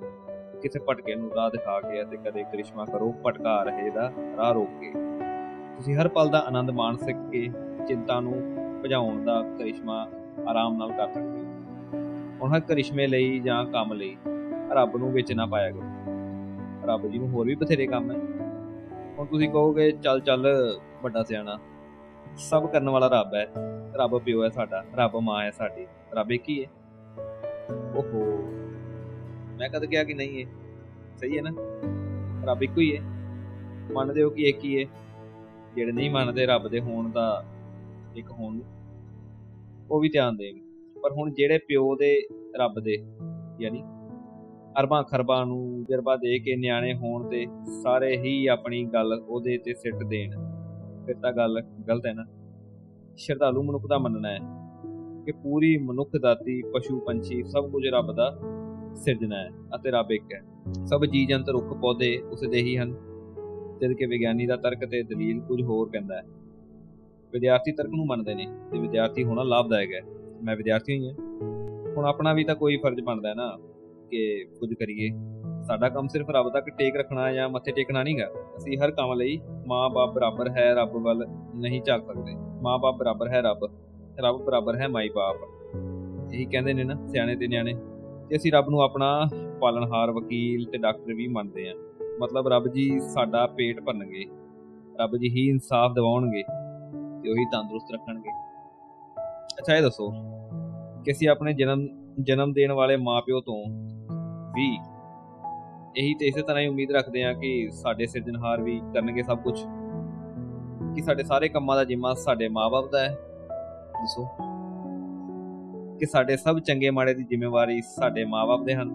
ਕਿਸੇ ਭਟਕੇ ਨੂੰ ਰਾਹ ਦਿਖਾ ਕੇ ਅਤੇ ਕਦੇ ਕਰਿਸ਼ਮਾ ਕਰੋ, ਭਟਕਾ ਰਹੇ ਦਾ ਰਾਹ ਰੋਕ ਕੇ। ਤੁਸੀਂ ਹਰ ਪਲ ਦਾ ਆਨੰਦ ਮਾਣ ਸਕ ਕੇ ਚਿੰਤਾ ਨੂੰ ਭਜਾਉਣ ਦਾ ਕਰਿਸ਼ਮਾ ਆਰਾਮ ਨਾਲ ਕਰ ਸਕਦੇ ਹੋ। ਹੁਣ ਹਰ ਕਰਿਸ਼ਮੇ ਲਈ ਜਾਂ ਕੰਮ ਲਈ ਰੱਬ ਨੂੰ ਵਿੱਚ ਨਾ ਪਾਇਆ ਕਰੋ। ਰੱਬ ਜੀ ਨੂੰ ਹੋਰ ਵੀ ਬਥੇਰੇ ਕੰਮ ਹੈ। ਹੁਣ ਤੁਸੀਂ ਕਹੋਗੇ, ਚੱਲ ਚੱਲ ਵੱਡਾ ਸਿਆਣਾ। ਸਭ ਕਰਨ ਵਾਲਾ ਰੱਬ ਹੈ। ਰੱਬ ਪਿਓ ਹੈ ਸਾਡਾ, ਰੱਬ ਮਾਂ ਹੈ ਸਾਡੀ, ਰੱਬ ਇੱਕ ਹੀ ਹੈ। ਓਹੋ। ਮੈਂ ਕਦ ਕਿਹਾ ਕਿ ਨਹੀਂ ਹੈ ਸਹੀ ਹੈ ਨਾ? ਰੱਬ ਇੱਕੋ ਹੀ ਹੈ। ਮੰਨਦੇ ਹੋ ਕਿ ਇੱਕ ਹੀ ਹੈ? ਜਿਹੜੇ ਨਹੀਂ ਮੰਨਦੇ ਰੱਬ ਦੇ ਹੋਣ ਦਾ ਇੱਕ ਹੋਣ। ਨੂੰ ਉਹ ਵੀ ਧਿਆਨ ਦੇਣ। ਪਰ ਹੁਣ ਜਿਹੜੇ ਪਿਓ ਦੇ ਰੱਬ ਦੇ, ਯਾਨੀ ਅਰਬਾਂ ਖਰਬਾਂ ਨੂੰ ਜਰਬਾ ਦੇ ਕੇ ਨਿਆਣੇ ਹੋਣ ਤੇ ਸਾਰੇ ਹੀ ਆਪਣੀ ਗੱਲ ਉਹਦੇ ਤੇ ਸਿੱਟ ਦੇਣ, ਫਿਰ ਤਾਂ ਗੱਲ ਗਲਤ ਹੈ ਨਾ। ਸ਼ਰਧਾਲੂ ਮਨੁੱਖ ਦਾ ਮੰਨਣਾ ਹੈ ਕਿ ਪੂਰੀ ਮਨੁੱਖ ਦਾਤੀ ਪਸ਼ੂ, ਪੰਛੀ ਸਭ ਕੁਝ ਰੱਬ ਦਾ ਸਿਰਜਣਾ ਹੈ ਅਤੇ ਰੱਬ ਇੱਕ ਹੈ। ਸਭ ਜੀਵ ਜੰਤ ਰੁੱਖ, ਪੌਦੇ ਉਸ ਦੇ ਹੀ ਹਨ। ਜਦ ਕਿ ਵਿਗਿਆਨੀ ਦਾ ਤਰਕ ਤੇ ਦਲੀਲ ਕੁਝ ਹੋਰ ਕਹਿੰਦਾ ਹੈ। ਵਿਦਿਆਰਥੀ ਤਰਕ ਨੂੰ ਮੰਨਦੇ ਨੇ ਤੇ ਵਿਦਿਆਰਥੀ ਹੋਣਾ ਲਾਭਦਾਇਕ ਹੈ। ਮੈਂ ਵਿਦਿਆਰਥੀ ਹੀ ਹਾਂ। ਹੁਣ ਆਪਣਾ ਵੀ ਤਾਂ ਕੋਈ ਫਰਜ਼ ਬਣਦਾ ਹੈ ਨਾ ਕਿ ਕੁਝ ਕਰੀਏ। ਸਾਡਾ ਕੰਮ ਸਿਰਫ ਰੱਬ ਤੱਕ ਟੇਕ ਰੱਖਣਾ ਜਾਂ ਮੱਥੇ ਟੇਕਣਾ ਨਹੀਂਗਾ ਅਸੀਂ ਹਰ ਕੰਮ ਲਈ ਮਾਂ-ਬਾਪ ਬਰਾਬਰ ਹੈ, ਰੱਬ ਵੱਲ ਨਹੀਂ ਝਾਕ ਸਕਦੇ। ਮਾਂ-ਬਾਪ ਬਰਾਬਰ ਹੈ ਰੱਬ ਰੱਬ ਬਰਾਬਰ ਹੈ ਮਾਈ-ਬਾਪ। ਇਹੀ ਕਹਿੰਦੇ ਨੇ ਨਾ ਸਿਆਣੇ ਤੇ ਨਿਆਣੇ ਤੇ ਅਸੀਂ ਰੱਬ ਨੂੰ ਆਪਣਾ ਪਾਲਣਹਾਰ ਵਕੀਲ ਤੇ ਡਾਕਟਰ ਵੀ ਮੰਨਦੇ ਆ ਮਤਲਬ ਰੱਬ ਜੀ ਸਾਡਾ ਪੇਟ ਭਰਨਗੇ, ਰੱਬ ਜੀ ਹੀ ਇਨਸਾਫ ਦਿਵਾਉਣਗੇ ਤੇ ਉਹੀ ਤੰਦਰੁਸਤ ਰੱਖਣਗੇ। ਅੱਛਾ, ਇਹ ਦੱਸੋ ਕਿ ਅਸੀਂ ਆਪਣੇ ਜਨਮ ਜਨਮ ਦੇਣ ਵਾਲੇ ਮਾਪਿਓ ਤੋਂ ਵੀ ਇਹੀ ਤੇ ਇਸੇ ਤਰ੍ਹਾਂ ਹੀ ਉਮੀਦ ਰੱਖਦੇ ਆ ਕਿ ਸਾਡੇ ਸਿਰਜਣਹਾਰ ਵੀ ਕਰਨਗੇ ਸਭ ਕੁਝ ਕਿ ਸਾਡੇ ਸਾਰੇ ਕੰਮਾਂ ਦਾ ਜਿੰਮਾ ਸਾਡੇ ਮਾਪੇ ਦਾ ਹੈ। ਦੱਸੋ। ਕਿ ਸਾਡੇ ਸਭ ਚੰਗੇ ਮਾੜੇ ਦੀ ਜ਼ਿੰਮੇਵਾਰੀ ਸਾਡੇ ਮਾਪੇ ਦੇ ਹਨ।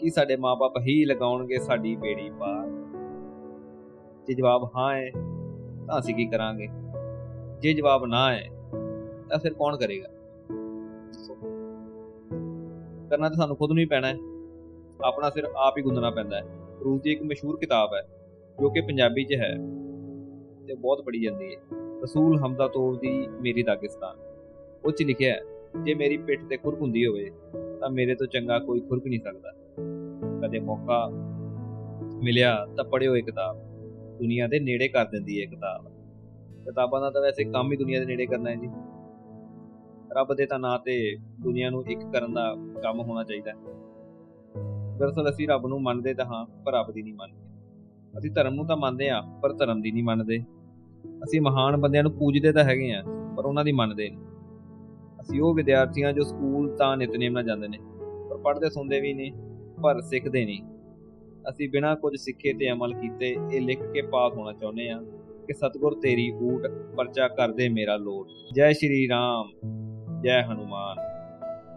ਕਿ ਸਾਡੇ ਮਾਪੇ ਹੀ ਲਗਾਉਣਗੇ ਸਾਡੀ ਬੇੜੀ ਪਾਰ। ਜੇ ਜਵਾਬ ਹਾਂ ਹੈ, ਤਾਂ ਅਸੀਂ ਕੀ ਕਰਾਂਗੇ? ਜੇ ਜਵਾਬ ਨਾ ਹੈ, ਤਾਂ ਫਿਰ ਕੌਣ ਕਰੇਗਾ? ਕਰਨਾ ਤਾਂ ਸਾਨੂੰ ਖੁਦ ਨੂੰ ਹੀ ਪੈਣਾ ਹੈ। ਆਪਣਾ ਸਿਰ ਆਪ ਹੀ ਗੁੰਦਣਾ ਪੈਂਦਾ ਹੈ। ਰੂਸ ਦੀ ਇੱਕ ਮਸ਼ਹੂਰ ਕਿਤਾਬ ਹੈ, ਜੋ ਕਿ ਪੰਜਾਬੀ 'ਚ ਹੈ। ਤੇ ਬਹੁਤ ਪੜੀ ਜਾਂਦੀ ਹੈ। ਰਸੂਲ ਹਮਦਾ ਤੋਬ ਦੀ ਮੇਰੀ ਦਾਗਿਸਤਾਨ। ਉਹ 'ਚ ਲਿਖਿਆ ਹੈ, ਜੇ ਮੇਰੀ ਪਿੱਠ ਤੇ ਖੁਰਕ ਹੁੰਦੀ ਹੋਵੇ, ਤਾਂ ਮੇਰੇ ਤੋਂ ਚੰਗਾ ਕੋਈ ਖੁਰਕ ਨਹੀਂ ਸਕਦਾ। ਕਦੇ ਮੌਕਾ ਮਿਲਿਆ ਤਾਂ ਪੜਿਓ ਇਹ ਕਿਤਾਬ। ਦੁਨੀਆ ਦੇ ਨੇੜੇ ਕਰ ਦਿੰਦੀ ਹੈ ਕਿਤਾਬ। ਕਿਤਾਬਾਂ ਦਾ ਤਾਂ ਵੈਸੇ ਕੰਮ ਹੀ ਦੁਨੀਆ ਦੇ ਨੇੜੇ ਕਰਨਾ ਹੈ ਜੀ। ਰੱਬ ਦੇ ਤਾਂ ਨਾਂ ਤੇ ਦੁਨੀਆ ਨੂੰ ਇੱਕ ਕਰਨ ਦਾ ਕੰਮ ਹੋਣਾ ਚਾਹੀਦਾ ਹੈ। ਦਰਅਸਲ ਅਸੀਂ ਰੱਬ ਨੂੰ ਮੰਨਦੇ ਤਾਂ ਹਾਂ, ਪਰ ਰੱਬ ਦੀ ਨਹੀਂ ਮੰਨਦੇ। ਅਸੀਂ ਧਰਮ ਨੂੰ ਤਾਂ ਮੰਨਦੇ ਆ ਪਰ ਧਰਮ ਦੀ ਨਹੀਂ ਮੰਨਦੇ। ਅਸੀਂ ਮਹਾਨ ਬੰਦਿਆਂ ਨੂੰ ਪੂਜਦੇ ਤਾਂ ਹੈਗੇ ਆ ਪਰ ਉਹਨਾਂ ਦੀ ਮੰਨਦੇ ਨਹੀਂ। ਅਸੀਂ ਉਹ ਵਿਦਿਆਰਥੀਆਂ ਜੋ ਸਕੂਲ ਤਾਂ ਨਿਤਨੇਮ ਨਾਲ ਜਾਂਦੇ ਨੇ, ਪਰ ਪੜ੍ਹਦੇ ਸੁਣਦੇ ਵੀ ਨਹੀਂ, ਪਰ ਸਿੱਖਦੇ ਨਹੀਂ। ਅਸੀਂ ਬਿਨਾਂ ਕੁਝ ਸਿੱਖੇ ਤੇ ਅਮਲ ਕੀਤੇ ਇਹ ਲਿਖ ਕੇ ਪਾਸ ਹੋਣਾ ਚਾਹੁੰਦੇ ਆ ਕਿ ਸਤਗੁਰ ਤੇਰੀ ਊਟ ਪਰਚਾ ਕਰਦੇ ਮੇਰਾ ਲੋੜ ਜੈ ਸ਼੍ਰੀ ਰਾਮ, ਜੈ ਹਨੂਮਾਨ।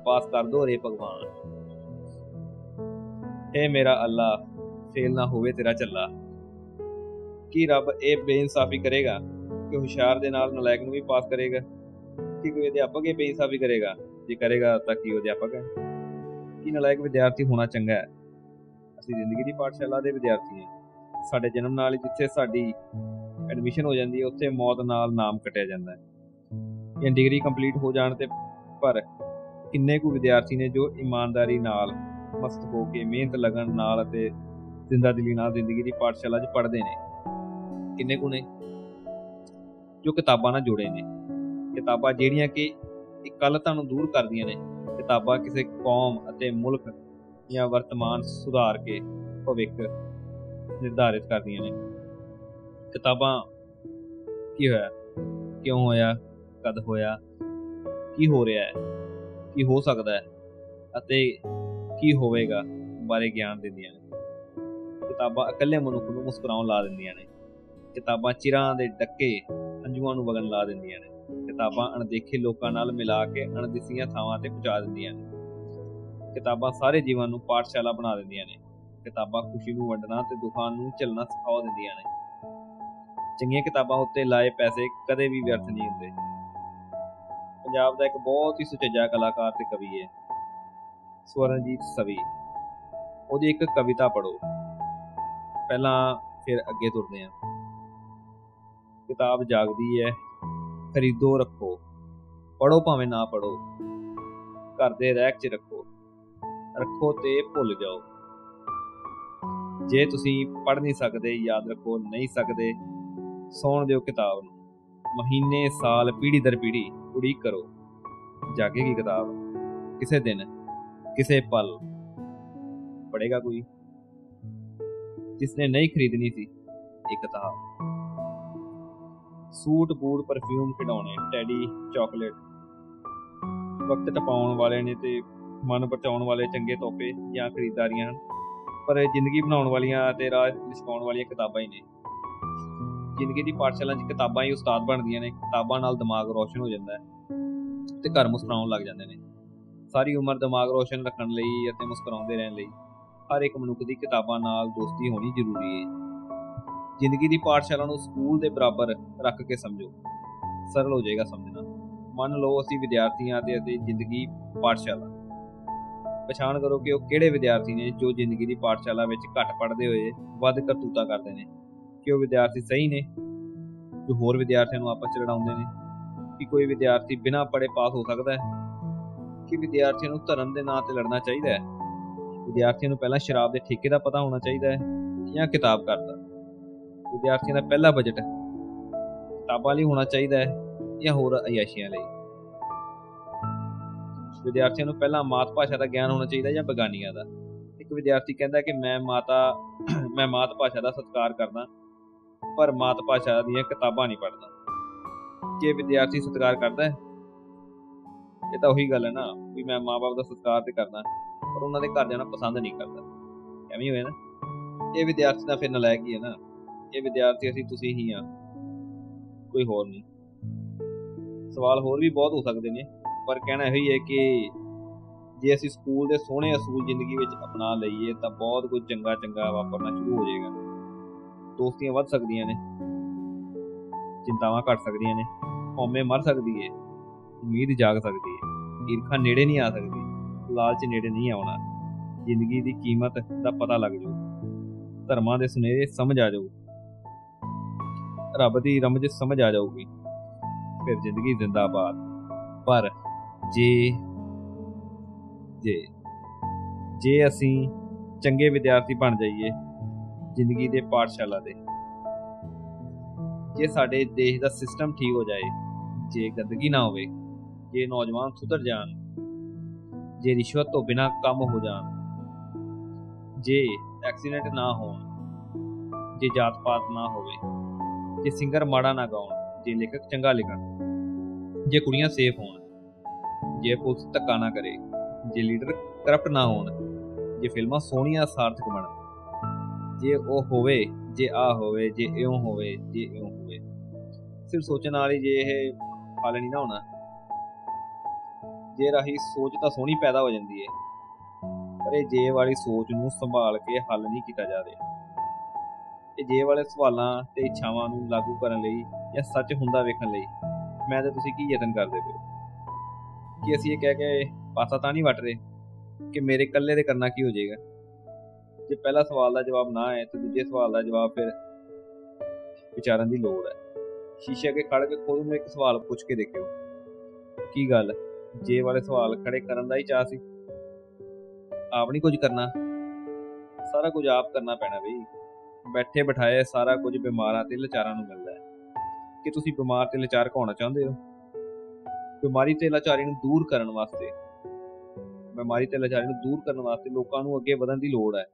ਪਾਸ ਕਰ ਦੋ ਰੇ ਭਗਵਾਨ। ਏ ਮੇਰਾ ਅੱਲਾ, ਫੇਲ ਨਾ ਹੋਵੇ ਤੇਰਾ ਚੱਲਾ ਕੀ ਰੱਬ ਇਹ ਬੇਇਨਸਾਫੀ ਕਰੇਗਾ ਕਿ ਹੁਸ਼ਿਆਰ ਦੇ ਨਾਲ ਨਲਾਇਕ ਨੂੰ ਵੀ ਪਾਸ ਕਰੇਗਾ? ਕਿ ਕੋਈ ਅਧਿਆਪਕ ਇਹ ਬੇਇਨਸਾਫੀ ਕਰੇਗਾ? ਜੇ ਕਰੇਗਾ ਤਾਂ ਕੀ ਉਹ ਅਧਿਆਪਕ ਹੈ? ਕੀ ਨਲਾਇਕ ਵਿਦਿਆਰਥੀ ਹੋਣਾ ਚੰਗਾ ਹੈ? ਅਸੀਂ ਜ਼ਿੰਦਗੀ ਦੀ ਪਾਠਸ਼ਾਲਾ ਦੇ ਵਿਦਿਆਰਥੀ ਹਾਂ। ਸਾਡੇ ਜਨਮ ਨਾਲ ਹੀ ਜਿੱਥੇ ਸਾਡੀ ਐਡਮਿਸ਼ਨ ਹੋ ਜਾਂਦੀ ਹੈ, ਉੱਥੇ ਮੌਤ ਨਾਲ ਨਾਮ ਕਟਿਆ ਜਾਂਦਾ ਹੈ। ਜਾਂ ਡਿਗਰੀ ਕੰਪਲੀਟ ਹੋ ਜਾਣ ਤੇ ਪਰ ਕਿੰਨੇ ਕੁ ਵਿਦਿਆਰਥੀ ਨੇ ਜੋ ਇਮਾਨਦਾਰੀ ਨਾਲ, ਮਸਤ ਹੋ ਕੇ, ਮਿਹਨਤ ਲਗਨ ਨਾਲ ਅਤੇ ਜ਼ਿੰਦਾ ਦਿਲੀ ਨਾਲ ਜ਼ਿੰਦਗੀ ਦੀ ਪਾਠਸ਼ਾਲਾ 'ਚ ਪੜ੍ਹਦੇ ਨੇ? ਕਿੰਨੇ ਕੁ ਨੇ? ਜੋ ਕਿਤਾਬਾਂ ਨਾਲ ਜੁੜੇ ਨੇ। ਕਿਤਾਬਾਂ ਜਿਹੜੀਆਂ ਕਿ ਇਕੱਲਤਾ ਨੂੰ ਦੂਰ ਕਰਦੀਆਂ ਨੇ। ਕਿਤਾਬਾਂ ਕਿਸੇ ਕੌਮ ਅਤੇ ਮੁਲਕ ਜਾਂ ਵਰਤਮਾਨ ਸੁਧਾਰ ਕੇ ਭਵਿੱਖ ਨਿਰਧਾਰਿਤ ਕਰਦੀਆਂ ਨੇ। ਕਿਤਾਬਾਂ ਕੀ ਹੋਇਆ? ਕਿਉਂ ਹੋਇਆ? ਕਦ ਹੋਇਆ? ਕੀ ਹੋ ਰਿਹਾ ਹੈ? ਕੀ ਹੋ ਸਕਦਾ ਹੈ? ਅਤੇ ਕੀ ਹੋਵੇਗਾ? ਬਾਰੇ ਗਿਆਨ ਦਿੰਦੀਆਂ ਨੇ। ਕਿਤਾਬਾਂ ਇਕੱਲੇ ਮਨੁੱਖ ਨੂੰ ਮੁਸਕਰਾਉਣ ਲਾ ਦਿੰਦੀਆਂ ਨੇ। ਕਿਤਾਬਾਂ ਚਿਰਾਂ ਦੇ ਡੱਕੇ ਅੰਜੂਆਂ ਨੂੰ ਵਗਣ ਲਾ ਦਿੰਦੀਆਂ ਨੇ। ਕਿਤਾਬਾਂ ਅਣਦੇਖੇ ਲੋਕਾਂ ਨਾਲ ਮਿਲਾ ਕੇ ਅਣਦਿਸੀਆਂ ਥਾਵਾਂ ਤੇ ਪਹੁੰਚਾ ਦਿੰਦੀਆਂ ਨੇ। ਕਿਤਾਬਾਂ ਸਾਰੇ ਜੀਵਨ ਨੂੰ ਪਾਠਸ਼ਾਲਾ ਬਣਾ ਦਿੰਦੀਆਂ ਨੇ। ਕਿਤਾਬਾਂ ਖੁਸ਼ੀ ਨੂੰ ਵੰਡਣਾ ਤੇ ਦੁੱਖਾਂ ਨੂੰ ਝੱਲਣਾ ਸਿਖਾ ਦਿੰਦੀਆਂ ਨੇ। ਚੰਗੀਆਂ ਕਿਤਾਬਾਂ ਉੱਤੇ ਲਾਏ ਪੈਸੇ ਕਦੇ ਵੀ ਵਿਅਰਥ ਨਹੀਂ ਹੁੰਦੇ। ਪੰਜਾਬ ਦਾ ਇੱਕ ਬਹੁਤ ਹੀ ਸੁਚੱਜਾ ਕਲਾਕਾਰ ਤੇ ਕਵੀ ਹੈ ਸਵਰਨਜੀਤ ਸਵੀ। ਉਹਦੀ ਇੱਕ ਕਵਿਤਾ ਪੜੋ ਪਹਿਲਾਂ ਫਿਰ ਅੱਗੇ ਤੁਰਦੇ ਹਾਂ ਕਿਤਾਬ ਜਾਗਦੀ ਹੈ, ਖਰੀਦੋ, ਰੱਖੋ। ਪੜੋ ਭਾਵੇਂ ਨਾ ਪੜੋ ਘਰ ਦੇ ਰੈਕ 'ਚ ਰੱਖੋ। ਰੱਖੋ ਤੇ ਭੁੱਲ ਜਾਓ। ਜੇ ਤੁਸੀਂ ਪੜ ਨਹੀਂ ਸਕਦੇ, ਯਾਦ ਰੱਖੋ, ਨਹੀਂ ਸਕਦੇ, ਸੌਣ ਦਿਓ ਕਿਤਾਬ ਨੂੰ। ਮਹੀਨੇ, ਸਾਲ ਪੀੜੀ ਦਰ ਪੀੜੀ ਉਡੀਕ ਕਰੋ। ਜਾਗੇਗੀ ਕਿਤਾਬ। ਕਿਸੇ ਦਿਨ, ਕਿਸੇ ਪਲ। ਪੜੇਗਾ ਕੋਈ। ਜਿਸ ਨੇ ਨਹੀਂ ਖਰੀਦਣੀ ਸੀ, ਇਹ ਕਿਤਾਬ। ਸੂਟ ਬੂਟ ਪਰਫਿਊਮ ਖਿਡੌਣੇ ਟੈਡੀ ਚਾਕਲੇਟ ਵਕਤ ਟਪਾਉਣ ਵਾਲੇ ਨੇ ਤੇ ਮਨ ਬਚਾਉਣ ਵਾਲੇ ਚੰਗੇ ਤੋਹਫੇ ਜਾਂ ਖਰੀਦਦਾਰੀਆਂ ਹਨ। ਪਰ ਜ਼ਿੰਦਗੀ ਬਣਾਉਣ ਵਾਲੀਆਂ ਤੇ ਰਾਹ ਲਿਸ਼ਕਾਉਣ ਵਾਲੀਆਂ ਕਿਤਾਬਾਂ ਹੀ ਨੇ। ਜ਼ਿੰਦਗੀ ਦੀ ਪਾਠਸ਼ਾਲਾ 'ਚ ਕਿਤਾਬਾਂ ਹੀ ਉਸਤਾਦ ਬਣਦੀਆਂ ਨੇ। ਕਿਤਾਬਾਂ ਨਾਲ ਦਿਮਾਗ ਰੋਸ਼ਨ ਹੋ ਜਾਂਦਾ ਹੈ ਤੇ ਘਰ ਮੁਸਕਰਾਉਣ ਲੱਗ ਜਾਂਦੇ ਨੇ। ਸਾਰੀ ਉਮਰ ਦਿਮਾਗ ਰੋਸ਼ਨ ਰੱਖਣ ਲਈ ਅਤੇ ਮੁਸਕਰਾਉਂਦੇ ਰਹਿਣ ਲਈ ਹਰ ਇੱਕ ਮਨੁੱਖ ਦੀ ਕਿਤਾਬਾਂ ਨਾਲ ਦੋਸਤੀ ਹੋਣੀ ਜ਼ਰੂਰੀ ਹੈ। ਜ਼ਿੰਦਗੀ ਦੀ ਪਾਠਸ਼ਾਲਾ ਨੂੰ ਸਕੂਲ ਦੇ ਬਰਾਬਰ ਰੱਖ ਕੇ ਸਮਝੋ। ਸਰਲ ਹੋ ਜਾਏਗਾ ਸਮਝਣਾ। ਮੰਨ ਲਓ ਅਸੀਂ ਵਿਦਿਆਰਥੀਆਂ ਤੇ ਅਤੇ ਜ਼ਿੰਦਗੀ ਪਾਠਸ਼ਾਲਾ। ਪਛਾਣ ਕਰੋ ਕਿ ਉਹ ਕਿਹੜੇ ਵਿਦਿਆਰਥੀ ਨੇ ਜੋ ਜ਼ਿੰਦਗੀ ਦੀ ਪਾਠਸ਼ਾਲਾ ਵਿੱਚ ਘੱਟ ਪੜ੍ਹਦੇ ਹੋਏ ਵੱਧ ਕਰਤੂਤਾ ਕਰਦੇ ਨੇ। ਕਿ ਉਹ ਵਿਦਿਆਰਥੀ ਸਹੀ ਨੇ? ਜੋ ਹੋਰ ਵਿਦਿਆਰਥੀਆਂ ਨੂੰ ਆਪਸ ਚ ਲੜਾਉਂਦੇ ਨੇ? ਕਿ ਕੋਈ ਵਿਦਿਆਰਥੀ ਬਿਨਾਂ ਪੜ੍ਹੇ ਪਾਸ ਹੋ ਸਕਦਾ ਹੈ? ਕਿ ਵਿਦਿਆਰਥੀਆਂ ਨੂੰ ਧਰਮ ਦੇ ਨਾਂ ਤੇ ਲੜਨਾ ਚਾਹੀਦਾ ਹੈ? ਵਿਦਿਆਰਥੀਆਂ ਨੂੰ ਪਹਿਲਾਂ ਸ਼ਰਾਬ ਦੇ ਠੇਕੇ ਦਾ ਪਤਾ ਹੋਣਾ ਚਾਹੀਦਾ ਹੈ ਜਾਂ ਕਿਤਾਬ ਕਰਦਾ ਵਿਦਿਆਰਥੀਆਂ ਦਾ ਪਹਿਲਾ ਬਜਟ ਕਿਤਾਬਾਂ ਲਈ ਹੋਣਾ ਚਾਹੀਦਾ ਹੈ ਜਾਂ ਹੋਰ ਅਯਾਸ਼ੀਆਂ ਲਈ? ਵਿਦਿਆਰਥੀਆਂ ਨੂੰ ਪਹਿਲਾਂ ਮਾਤ ਭਾਸ਼ਾ ਦਾ ਗਿਆਨ ਹੋਣਾ ਚਾਹੀਦਾ ਜਾਂ ਬਗਾਨੀਆਂ ਦਾ? ਇੱਕ ਵਿਦਿਆਰਥੀ ਕਹਿੰਦਾ ਕਿ ਮੈਂ ਮਾਤਾ, ਮੈਂ ਮਾਤ ਭਾਸ਼ਾ ਦਾ ਸਤਿਕਾਰ ਕਰਦਾ, ਪਰ ਮਾਤ ਭਾਸ਼ਾ ਦੀਆਂ ਕਿਤਾਬਾਂ ਨਹੀਂ ਪੜ੍ਹਦਾ। ਜੇ ਵਿਦਿਆਰਥੀ ਸਤਿਕਾਰ ਕਰਦਾ ਹੈ, ਇਹ ਤਾਂ ਉਹੀ ਗੱਲ ਹੈ ਨਾ ਵੀ ਮੈਂ ਮਾਪੇ ਦਾ ਸਤਿਕਾਰ ਤੇ ਕਰਦਾ, ਪਰ ਉਹਨਾਂ ਦੇ ਘਰ ਜਾਣਾ ਪਸੰਦ ਨਹੀਂ ਕਰਦਾ। ਐਵੇਂ ਹੋਇਆ ਨਾ? ਇਹ ਵਿਦਿਆਰਥੀ ਦਾ ਫਿਰ ਨਲਾਇਕ ਹੀ ਹੈ ਨਾ। ਇਹ ਵਿਦਿਆਰਥੀ ਅਸੀਂ ਤੁਸੀਂ ਹੀ ਆ। ਕੋਈ ਹੋਰ ਨਹੀਂ। ਸਵਾਲ ਹੋਰ ਵੀ ਬਹੁਤ ਹੋ ਸਕਦੇ ਨੇ, ਪਰ ਕਹਿਣਾ ਇਹੋ ਹੀ ਹੈ ਕਿ ਜੇ ਅਸੀਂ ਸਕੂਲ ਦੇ ਸੋਹਣੇ ਅਸੂਲ ਜ਼ਿੰਦਗੀ ਵਿੱਚ ਅਪਣਾ ਲਈਏ, ਤਾਂ ਬਹੁਤ ਕੁਝ ਚੰਗਾ ਚੰਗਾ ਵਾਪਰਨਾ ਸ਼ੁਰੂ ਹੋ ਜਾਏਗਾ। ਦੋਸਤੀਆਂ ਵੱਧ ਸਕਦੀਆਂ ਨੇ, ਚਿੰਤਾਵਾਂ ਘਟ ਸਕਦੀਆਂ ਨੇ, ਹਉਮੈ ਮਰ ਸਕਦੀ ਹੈ ਉਮੀਦ ਜਾਗ ਸਕਦੀ ਹੈ ਈਰਖਾ ਨੇੜੇ ਨਹੀਂ ਆ ਸਕਦੀ, ਲਾਲਚ ਨੇੜੇ ਨਹੀਂ ਆਉਣਾ, ਜ਼ਿੰਦਗੀ ਦੀ ਕੀਮਤ ਦਾ ਪਤਾ ਲੱਗ ਜਾਊ, ਧਰਮਾਂ ਦੇ ਸੁਨੇਹੇ ਸਮਝ ਆ ਜਾਊ ਰੱਬ ਦੀ ਰਮਜ ਸਮਝ ਆ ਜਾਊਗੀ, ਫਿਰ ਜ਼ਿੰਦਗੀ ਜ਼ਿੰਦਾਬਾਦ। ਪਰ ਜੇ ਜੇ ਜੇ ਅਸੀਂ ਚੰਗੇ ਵਿਦਿਆਰਥੀ ਬਣ ਜਾਈਏ ਜ਼ਿੰਦਗੀ ਦੇ ਪਾਠਸ਼ਾਲਾ ਦੇ, ਜੇ ਸਾਡੇ ਦੇਸ਼ ਦਾ ਸਿਸਟਮ ਠੀਕ ਹੋ ਜਾਏ, ਜੇ ਗੰਦਗੀ ਨਾ ਹੋਵੇ, ਜੇ ਨੌਜਵਾਨ ਸੁਧਰ ਜਾਣ, ਜੇ ਰਿਸ਼ਵਤ ਤੋਂ ਬਿਨਾ ਕੰਮ ਹੋ ਜਾਣ, ਜੇ ਐਕਸੀਡੈਂਟ ਨਾ ਹੋਣ, ਜੇ ਜਾਤ ਪਾਤ ਨਾ ਹੋਵੇ ਜੇ ਸਿੰਗਰ ਮਾੜਾ ਨਾ ਗਾਉਣ, ਜੇ ਲੇਖਕ ਚੰਗਾ ਲਿਖਣ, ਜੇ ਕੁੜੀਆਂ ਸੇਫ ਹੋਣ, ਜੇ ਪੁਲਿਸ ਧੱਕਾ ਨਾ ਕਰੇ, ਜੇ ਲੀਡਰ ਕਰਪਟ ਨਾ ਹੋਣ, ਜੇ ਫਿਲਮਾਂ ਸੋਹਣੀਆਂ ਸਾਰਥਕ ਬਣਨ, ਜੇ ਉਹ ਹੋਵੇ, ਜੇ ਆ ਹੋਵੇ, ਜੇ ਇਉਂ ਹੋਵੇ, ਜੇ ਇਉਂ ਹੋਵੇ। ਸਿਰਫ ਸੋਚਣ ਨਾਲ ਹੀ ਜੇ ਇਹ ਹੱਲ ਨਹੀਂ ਨਾ ਹੋਣਾ। ਜੇ ਰਾਹੀ ਸੋਚ ਤਾਂ ਸੋਹਣੀ ਪੈਦਾ ਹੋ ਜਾਂਦੀ ਹੈ ਪਰ ਇਹ ਜੇ ਵਾਲੀ ਸੋਚ ਨੂੰ ਸੰਭਾਲ ਕੇ ਹੱਲ ਨਹੀਂ ਕੀਤਾ ਜਾ ਰਿਹਾ। ਇਹ ਜੇ ਵਾਲੇ ਸਵਾਲਾਂ ਤੇ ਇੱਛਾਵਾਂ ਨੂੰ ਲਾਗੂ ਕਰਨ ਲਈ ਜਾਂ ਸੱਚ ਹੁੰਦਾ ਵੇਖਣ ਲਈ, ਮੈਂ ਤੇ ਤੁਸੀਂ ਕੀ ਯਤਨ ਕਰਦੇ ਪਏ ਹੋ? ਕਿ ਅਸੀਂ ਇਹ ਕਹਿ ਕੇ ਪਾਸਾ ਤਾਂ ਨਹੀਂ ਵਟ ਰਹੇ ਕਿ ਮੇਰੇ ਇਕੱਲੇ ਦੇ ਕਰਨਾ ਕੀ ਹੋ ਜਾਏਗਾ? ਜੇ ਪਹਿਲਾ ਸਵਾਲ ਦਾ ਜਵਾਬ ਨਾ ਹੈ ਤਾਂ ਦੂਜੇ ਸਵਾਲ ਦਾ ਜਵਾਬ ਫਿਰ ਵਿਚਾਰਨ ਦੀ ਲੋੜ ਹੈ। ਸ਼ੀਸ਼ੇ ਅੱਗੇ ਖੜ ਕੇ ਖੁਦ ਨੂੰ ਇੱਕ ਸਵਾਲ ਪੁੱਛ ਕੇ ਦੇਖਿਓ। ਕੀ ਗੱਲ? ਜੇ ਵਾਲੇ ਸਵਾਲ ਖੜੇ ਕਰਨ ਦਾ ਹੀ ਚਾਹ ਸੀ? ਆਪ ਨਹੀਂ ਕੁਝ ਕਰਨਾ? ਸਾਰਾ ਕੁਝ ਆਪ ਕਰਨਾ ਪੈਣਾ ਬਈ। ਬੈਠੇ ਬਿਠਾਏ ਸਾਰਾ ਕੁਝ ਬਿਮਾਰਾਂ ਤੇ ਲਾਚਾਰਾਂ ਨੂੰ ਮਿਲਦਾ ਹੈ। ਕਿ ਤੁਸੀਂ ਬਿਮਾਰ ਤੇ ਲਾਚਾਰ ਕਹਾਉਣਾ ਚਾਹੁੰਦੇ ਹੋ? ਬਿਮਾਰੀ ਤੇ ਲਾਚਾਰੀ ਨੂੰ ਦੂਰ ਕਰਨ ਵਾਸਤੇ। ਬਿਮਾਰੀ ਤੇ ਲਾਚਾਰੀ ਨੂੰ ਦੂਰ ਕਰਨ ਵਾਸਤੇ ਲੋਕਾਂ ਨੂੰ ਅੱਗੇ ਵਧਣ ਦੀ ਲੋੜ ਹੈ।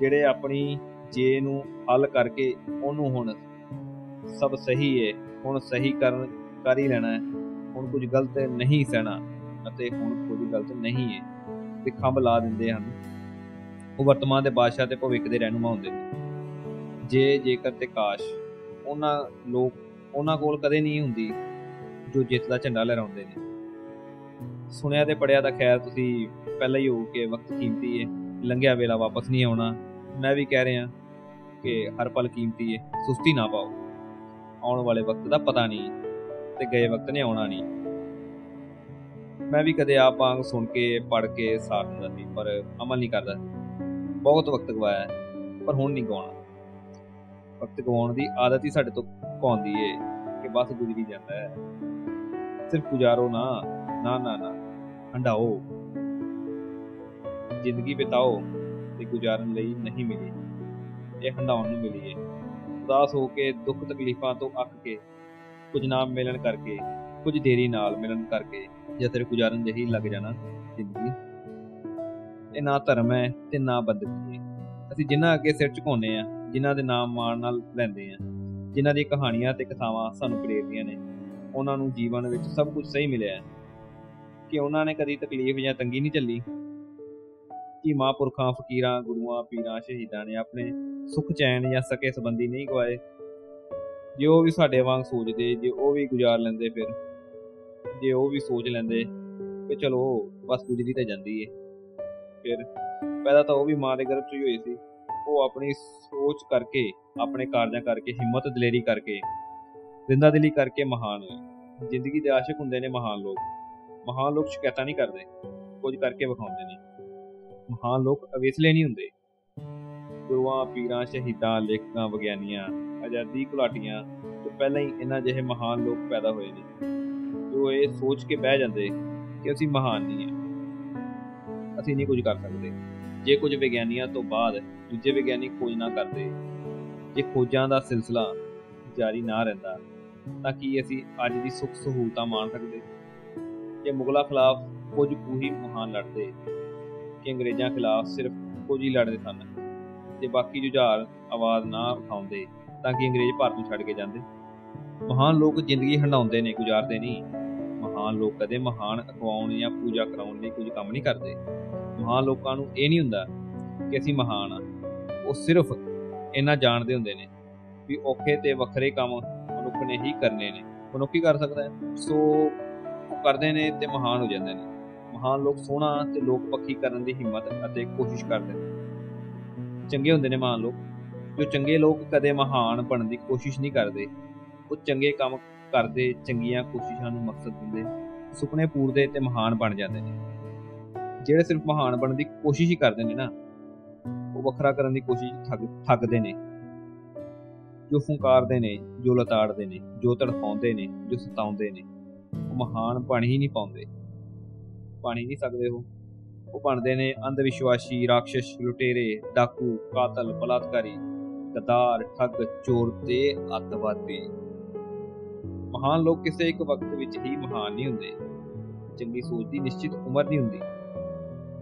ਜਿਹੜੇ ਆਪਣੀ ਜੇ ਨੂੰ ਹੱਲ ਕਰਕੇ ਉਹਨੂੰ ਹੁਣ ਸਭ ਸਹੀ ਹੈ ਹੁਣ ਸਹੀ ਕਰਨ, ਕਰ ਹੀ ਲੈਣਾ ਹੈ। ਹੁਣ ਕੁਝ ਗਲਤ ਨਹੀਂ ਸਹਿਣਾ ਅਤੇ ਹੁਣ ਕੁਝ ਗਲਤ ਨਹੀਂ ਹੈ ਤੇ ਖੰਭ ਲਾ ਦਿੰਦੇ ਹਨ। ਉਹ ਵਰਤਮਾਨ ਦੇ ਬਾਦਸ਼ਾਹ ਤੇ ਭਵਿੱਖ ਦੇ ਰਹਿਨੁਮਾ ਹੁੰਦੇ ਨੇ। ਜੇ ਜੇਕਰ ਤੇ ਕਾਸ਼ ਉਹਨਾਂ ਲੋਕ, ਉਹਨਾਂ ਕੋਲ ਕਦੇ ਨਹੀਂ ਹੁੰਦੀ ਜੋ ਜਿੱਤ ਦਾ ਝੰਡਾ ਲਹਿਰਾਉਂਦੇ ਨੇ। ਸੁਣਿਆ ਤੇ ਪੜਿਆ ਤਾਂ ਖੈਰ ਤੁਸੀਂ ਪਹਿਲਾਂ ਹੀ ਹੋ ਕਿ ਵਕਤ ਕੀਮਤੀ ਹੈ ਲੰਘਿਆ ਵੇਲਾ ਵਾਪਸ ਨਹੀਂ ਆਉਣਾ। ਮੈਂ ਵੀ ਕਹਿ ਰਿਹਾ ਕਿ ਹਰ ਪਲ ਕੀਮਤੀ ਹੈ ਸੁਸਤੀ ਨਾ ਪਾਓ। ਆਉਣ ਵਾਲੇ ਵਕਤ ਦਾ ਪਤਾ ਨਹੀਂ ਤੇ ਗਏ ਵਕਤ ਨੇ ਆਉਣਾ ਨਹੀਂ। ਮੈਂ ਵੀ ਕਦੇ ਆਪ ਵਾਂਗ ਸੁਣ ਕੇ ਪੜ ਕੇ ਸਾਥ ਹੁੰਦਾ ਸੀ ਪਰ ਅਮਲ ਨਹੀਂ ਕਰਦਾ। ਬਹੁਤ ਵਕਤ ਗਵਾਇਆ ਹੈ, ਪਰ ਹੁਣ ਨਹੀਂ ਗਵਾਉਣਾ ਵਕਤ ਗਵਾਉਣ ਦੀ ਆਦਤ ਹੀ ਸਾਡੇ ਤੋਂ ਪਾਉਂਦੀ ਏ ਕਿ ਬਸ ਗੁਜ਼ਰੀ ਜਾਂਦਾ ਹੈ। ਸਿਰਫ ਗੁਜ਼ਾਰੋ ਨਾ ਨਾ ਨਾ ਨਾ ਹੰਡਾਓ ਜ਼ਿੰਦਗੀ ਬਿਤਾਓ ਤੇ ਗੁਜ਼ਾਰਨ ਲਈ ਨਹੀਂ ਮਿਲੀ। ਇਹ ਹੰਡਾਉਣ ਨੂੰ ਮਿਲੀ ਏ। ਉਦਾਸ ਹੋ ਕੇ ਦੁੱਖ ਤਕਲੀਫਾਂ ਤੋਂ ਅੱਕ ਕੇ ਕੁਝ ਨਾ ਮਿਲਣ ਕਰਕੇ ਕੁਝ ਦੇਰੀ ਨਾਲ ਮਿਲਣ ਕਰਕੇ ਜਾਂ ਤੇਰੇ ਗੁਜ਼ਾਰਨ ਜਹੀ ਲੱਗ ਜਾਣਾ ਜ਼ਿੰਦਗੀ। ਇਹ ਨਾ ਧਰਮ ਹੈ ਤੇ ਨਾ ਬੰਦਗੀ ਹੈ। ਅਸੀਂ ਜਿਨ੍ਹਾਂ ਅੱਗੇ ਸਿਰ ਝੁਕਾਉਂਦੇ ਆ ਜਿਨ੍ਹਾਂ ਦੇ ਨਾਮ ਮਾਣ ਨਾਲ ਲੈਂਦੇ ਆ ਜਿਨ੍ਹਾਂ ਦੀ ਕਹਾਣੀਆਂ ਤੇ ਕਥਾਵਾਂ ਸਾਨੂੰ ਪ੍ਰੇਰਦੀਆਂ ਨੇ, ਉਹਨਾਂ ਨੂੰ ਜੀਵਨ ਵਿੱਚ ਸਭ ਕੁਝ ਸਹੀ ਮਿਲਿਆ ਹੈ। ਕਿ ਉਹਨਾਂ ਨੇ ਕਦੀ ਤਕਲੀਫ ਜਾਂ ਤੰਗੀ ਨਹੀਂ ਝੱਲੀ? ਕਿ ਮਹਾਂਪੁਰਖਾਂ, ਫਕੀਰਾਂ, ਗੁਰੂਆਂ, ਪੀਰਾਂ, ਸ਼ਹੀਦਾਂ ਨੇ ਆਪਣੇ ਸੁਖ ਚੈਨ ਜਾਂ ਸਕੇ ਸੰਬੰਧੀ ਨਹੀਂ ਗਵਾਏ? ਜੇ ਉਹ ਵੀ ਸਾਡੇ ਵਾਂਗ ਸੋਚਦੇ, ਜੇ ਉਹ ਵੀ ਗੁਜ਼ਾਰ ਲੈਂਦੇ ਫਿਰ, ਜੇ ਉਹ ਵੀ ਸੋਚ ਲੈਂਦੇ ਕਿ ਚਲੋ, ਬਸ ਗੁਜ਼ਰੀ ਤਾਂ ਜਾਂਦੀ ਏ। ਫਿਰ ਪਹਿਲਾਂ ਤਾਂ ਉਹ ਵੀ ਮਾਂ ਦੇ ਗਰਭ 'ਚ ਹੀ ਹੋਈ ਸੀ। ਉਹ ਆਪਣੀ ਸੋਚ ਕਰਕੇ, ਆਪਣੇ ਕਾਰਜਾਂ ਕਰਕੇ, ਹਿੰਮਤ ਦਲੇਰੀ ਕਰਕੇ ਜ਼ਿੰਦਾ ਦਿਲੀ ਕਰਕੇ ਮਹਾਨ ਹੋਏ। ਜ਼ਿੰਦਗੀ ਦੇ ਆਸ਼ਿਕ ਹੁੰਦੇ ਨੇ ਮਹਾਨ ਲੋਕ। ਮਹਾਨ ਲੋਕ ਸ਼ਿਕਾਇਤਾਂ ਨਹੀਂ ਕਰਦੇ, ਕੁਝ ਕਰਕੇ ਵਿਖਾਉਂਦੇ ਨੇ। ਮਹਾਨ ਲੋਕ ਅਵੇਸਲੇ ਨਹੀਂ ਹੁੰਦੇ। ਗੁਰੂਆਂ, ਪੀਰਾਂ, ਸ਼ਹੀਦਾਂ, ਲੇਖਕਾਂ, ਵਿਗਿਆਨੀਆਂ, ਆਜ਼ਾਦੀ ਘੁਲਾਟੀਆਂ ਤੋਂ ਪਹਿਲਾਂ ਹੀ ਇਹਨਾਂ ਜਿਹੇ ਮਹਾਨ ਲੋਕ ਪੈਦਾ ਹੋਏ ਨੇ। ਜੋ ਇਹ ਸੋਚ ਕੇ ਬਹਿ ਜਾਂਦੇ ਕਿ ਅਸੀਂ ਮਹਾਨ ਨਹੀਂ ਹਾਂ। ਅਸੀਂ ਨਹੀਂ ਕੁਝ ਕਰ ਸਕਦੇ। ਜੇ ਕੁਝ ਵਿਗਿਆਨੀਆਂ ਤੋਂ ਬਾਅਦ ਦੂਜੇ ਵਿਗਿਆਨੀ ਖੋਜ ਨਾ ਕਰਦੇ, ਜੇ ਖੋਜਾਂ ਦਾ ਸਿਲਸਿਲਾ ਜਾਰੀ ਨਾ ਰਹਿੰਦਾ, ਤਾਂ ਕੀ ਅਸੀਂ ਅੱਜ ਦੀ ਸੁੱਖ ਸਹੂਲਤਾਂ ਮਾਣ ਸਕਦੇ? ਜੇ ਮੁਗਲਾਂ ਖਿਲਾਫ ਕੁਝ ਕੁ ਹੀ ਮਹਾਨ ਲੜਦੇ ਕਿ ਅੰਗਰੇਜ਼ਾਂ ਖਿਲਾਫ ਸਿਰਫ ਕੁਝ ਹੀ ਲੜਦੇ ਸਨ, ਜੇ ਬਾਕੀ ਜੁਝਾਰ ਆਵਾਜ਼ ਨਾ ਉਠਾਉਂਦੇ ਤਾਂ ਕਿ ਅੰਗਰੇਜ਼ ਭਾਰਤ ਨੂੰ ਛੱਡ ਕੇ ਜਾਂਦੇ? ਮਹਾਨ ਲੋਕ ਜ਼ਿੰਦਗੀ ਹੰਡਾਉਂਦੇ ਨੇ, ਗੁਜ਼ਾਰਦੇ ਨਹੀਂ। ਮਹਾਨ ਲੋਕ ਕਦੇ ਮਹਾਨ ਅਖਵਾਉਣ ਜਾਂ ਪੂਜਾ ਕਰਾਉਣ ਲਈ ਕੁਝ ਕੰਮ ਨਹੀਂ ਕਰਦੇ। ਮਹਾਨ ਲੋਕਾਂ ਨੂੰ ਇਹ ਨਹੀਂ ਹੁੰਦਾ ਕਿ ਅਸੀਂ ਮਹਾਨ ਆ। ਉਹ ਸਿਰਫ ਇਹਨਾਂ ਜਾਣਦੇ ਹੁੰਦੇ ਨੇ ਵੀ ਔਖੇ ਤੇ ਵੱਖਰੇ ਕੰਮ ਮਨੁੱਖ ਨੇ ਹੀ ਕਰਨੇ ਨੇ। ਮਨੁੱਖ ਹੀ ਕਰ ਸਕਦਾ ਹੈ? ਸੋ ਉਹ ਕਰਦੇ ਨੇ ਤੇ ਮਹਾਨ ਹੋ ਜਾਂਦੇ ਨੇ। ਮਹਾਨ ਲੋਕ ਸੋਹਣਾ ਤੇ ਲੋਕ ਪੱਖੀ ਕਰਨ ਦੀ ਹਿੰਮਤ ਅਤੇ ਕੋਸ਼ਿਸ਼ ਕਰਦੇ ਨੇ। ਚੰਗੇ ਹੁੰਦੇ ਨੇ ਮਹਾਨ ਲੋਕ। ਜੋ ਚੰਗੇ ਲੋਕ ਕਦੇ ਮਹਾਨ ਬਣਨ ਦੀ ਕੋਸ਼ਿਸ਼ ਨਹੀਂ ਕਰਦੇ, ਉਹ ਚੰਗੇ ਕੰਮ ਕਰਦੇ ਚੰਗੀਆਂ ਕੋਸ਼ਿਸ਼ਾਂ ਨੂੰ ਮਕਸਦ ਦਿੰਦੇ, ਸੁਪਨੇ ਪੂਰਦੇ ਤੇ ਮਹਾਨ ਬਣ ਜਾਂਦੇ ਨੇ। ਜਿਹੜੇ ਸਿਰਫ ਮਹਾਨ ਬਣਨ ਦੀ ਕੋਸ਼ਿਸ਼ ਹੀ ਕਰਦੇ ਨੇ ਨਾ, ਉਹ ਵੱਖਰਾ ਕਰਨ ਦੀ ਕੋਸ਼ਿਸ਼ ਠੱਗ, ਠੱਗਦੇ ਨੇ। ਜੋ ਫੁੰਕਾਰਦੇ ਨੇ, ਜੋ ਲਤਾੜਦੇ ਨੇ, ਜੋ ਤੜਫਾਉਂਦੇ ਨੇ, ਜੋ ਸਤਾਉਂਦੇ ਨੇ, ਉਹ ਮਹਾਨ ਬਣ ਹੀ ਨਹੀਂ ਪਾਉਂਦੇ। ਬਣ ਹੀ ਨਹੀਂ ਸਕਦੇ ਉਹ। ਉਹ ਬਣਦੇ ਨੇ ਅੰਧ ਵਿਸ਼ਵਾਸੀ ਰਾਖਸ਼ ਲੁਟੇਰੇ, ਡਾਕੂ, ਕਾਤਲ, ਬਲਾਤਕਾਰੀ, ਗਦਾਰ, ਠੱਗ, ਚੋਰ ਤੇ ਅੱਤਵਾਦੀ। ਮਹਾਨ ਲੋਕ ਕਿਸੇ ਇੱਕ ਵਕਤ ਵਿੱਚ ਹੀ ਮਹਾਨ ਨਹੀਂ ਹੁੰਦੇ। ਚੰਗੀ ਸੋਚ ਦੀ ਨਿਸ਼ਚਿਤ ਉਮਰ ਨਹੀਂ ਹੁੰਦੀ।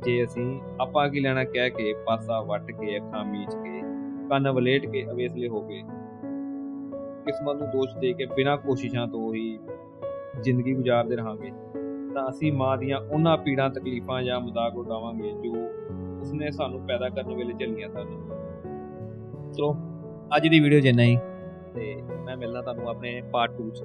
ਜੇ ਅਸੀਂ ਆਪਾਂ ਕੀ ਲੈਣਾ ਕਹਿ ਕੇ ਪਾਸਾ ਵੱਟ ਕੇ, ਅੱਖਾਂ ਮੀਚ ਕੇ, ਕੰਨ ਵਲੇਟ ਕੇ ਅਵੇਸਲੇ ਹੋ ਗਏ। ਕਿਸਮਤ ਨੂੰ ਦੋਸ਼ ਦੇ ਕੇ ਬਿਨਾਂ ਕੋਸ਼ਿਸ਼ਾਂ ਤੋਂ ਹੀ ਜ਼ਿੰਦਗੀ ਗੁਜ਼ਾਰਦੇ ਰਹਾਂਗੇ, ਤਾਂ ਅਸੀਂ ਮਾਂ ਦੀਆਂ ਉਹਨਾਂ ਪੀੜਾਂ ਤਕਲੀਫਾਂ ਜਾਂ ਮਜ਼ਾਕ ਉਡਾਵਾਂਗੇ ਜੋ ਉਸਨੇ ਸਾਨੂੰ ਪੈਦਾ ਕਰਨ ਵੇਲੇ ਝੱਲੀਆਂ ਸਨ। ਚਲੋ, ਅੱਜ ਦੀ ਵੀਡੀਓ ਜਿੰਨਾ ਹੀ। ਤੇ ਮੈਂ ਮਿਲਣਾ ਤੁਹਾਨੂੰ ਆਪਣੇ ਪਾਰਟ 2 ਚ।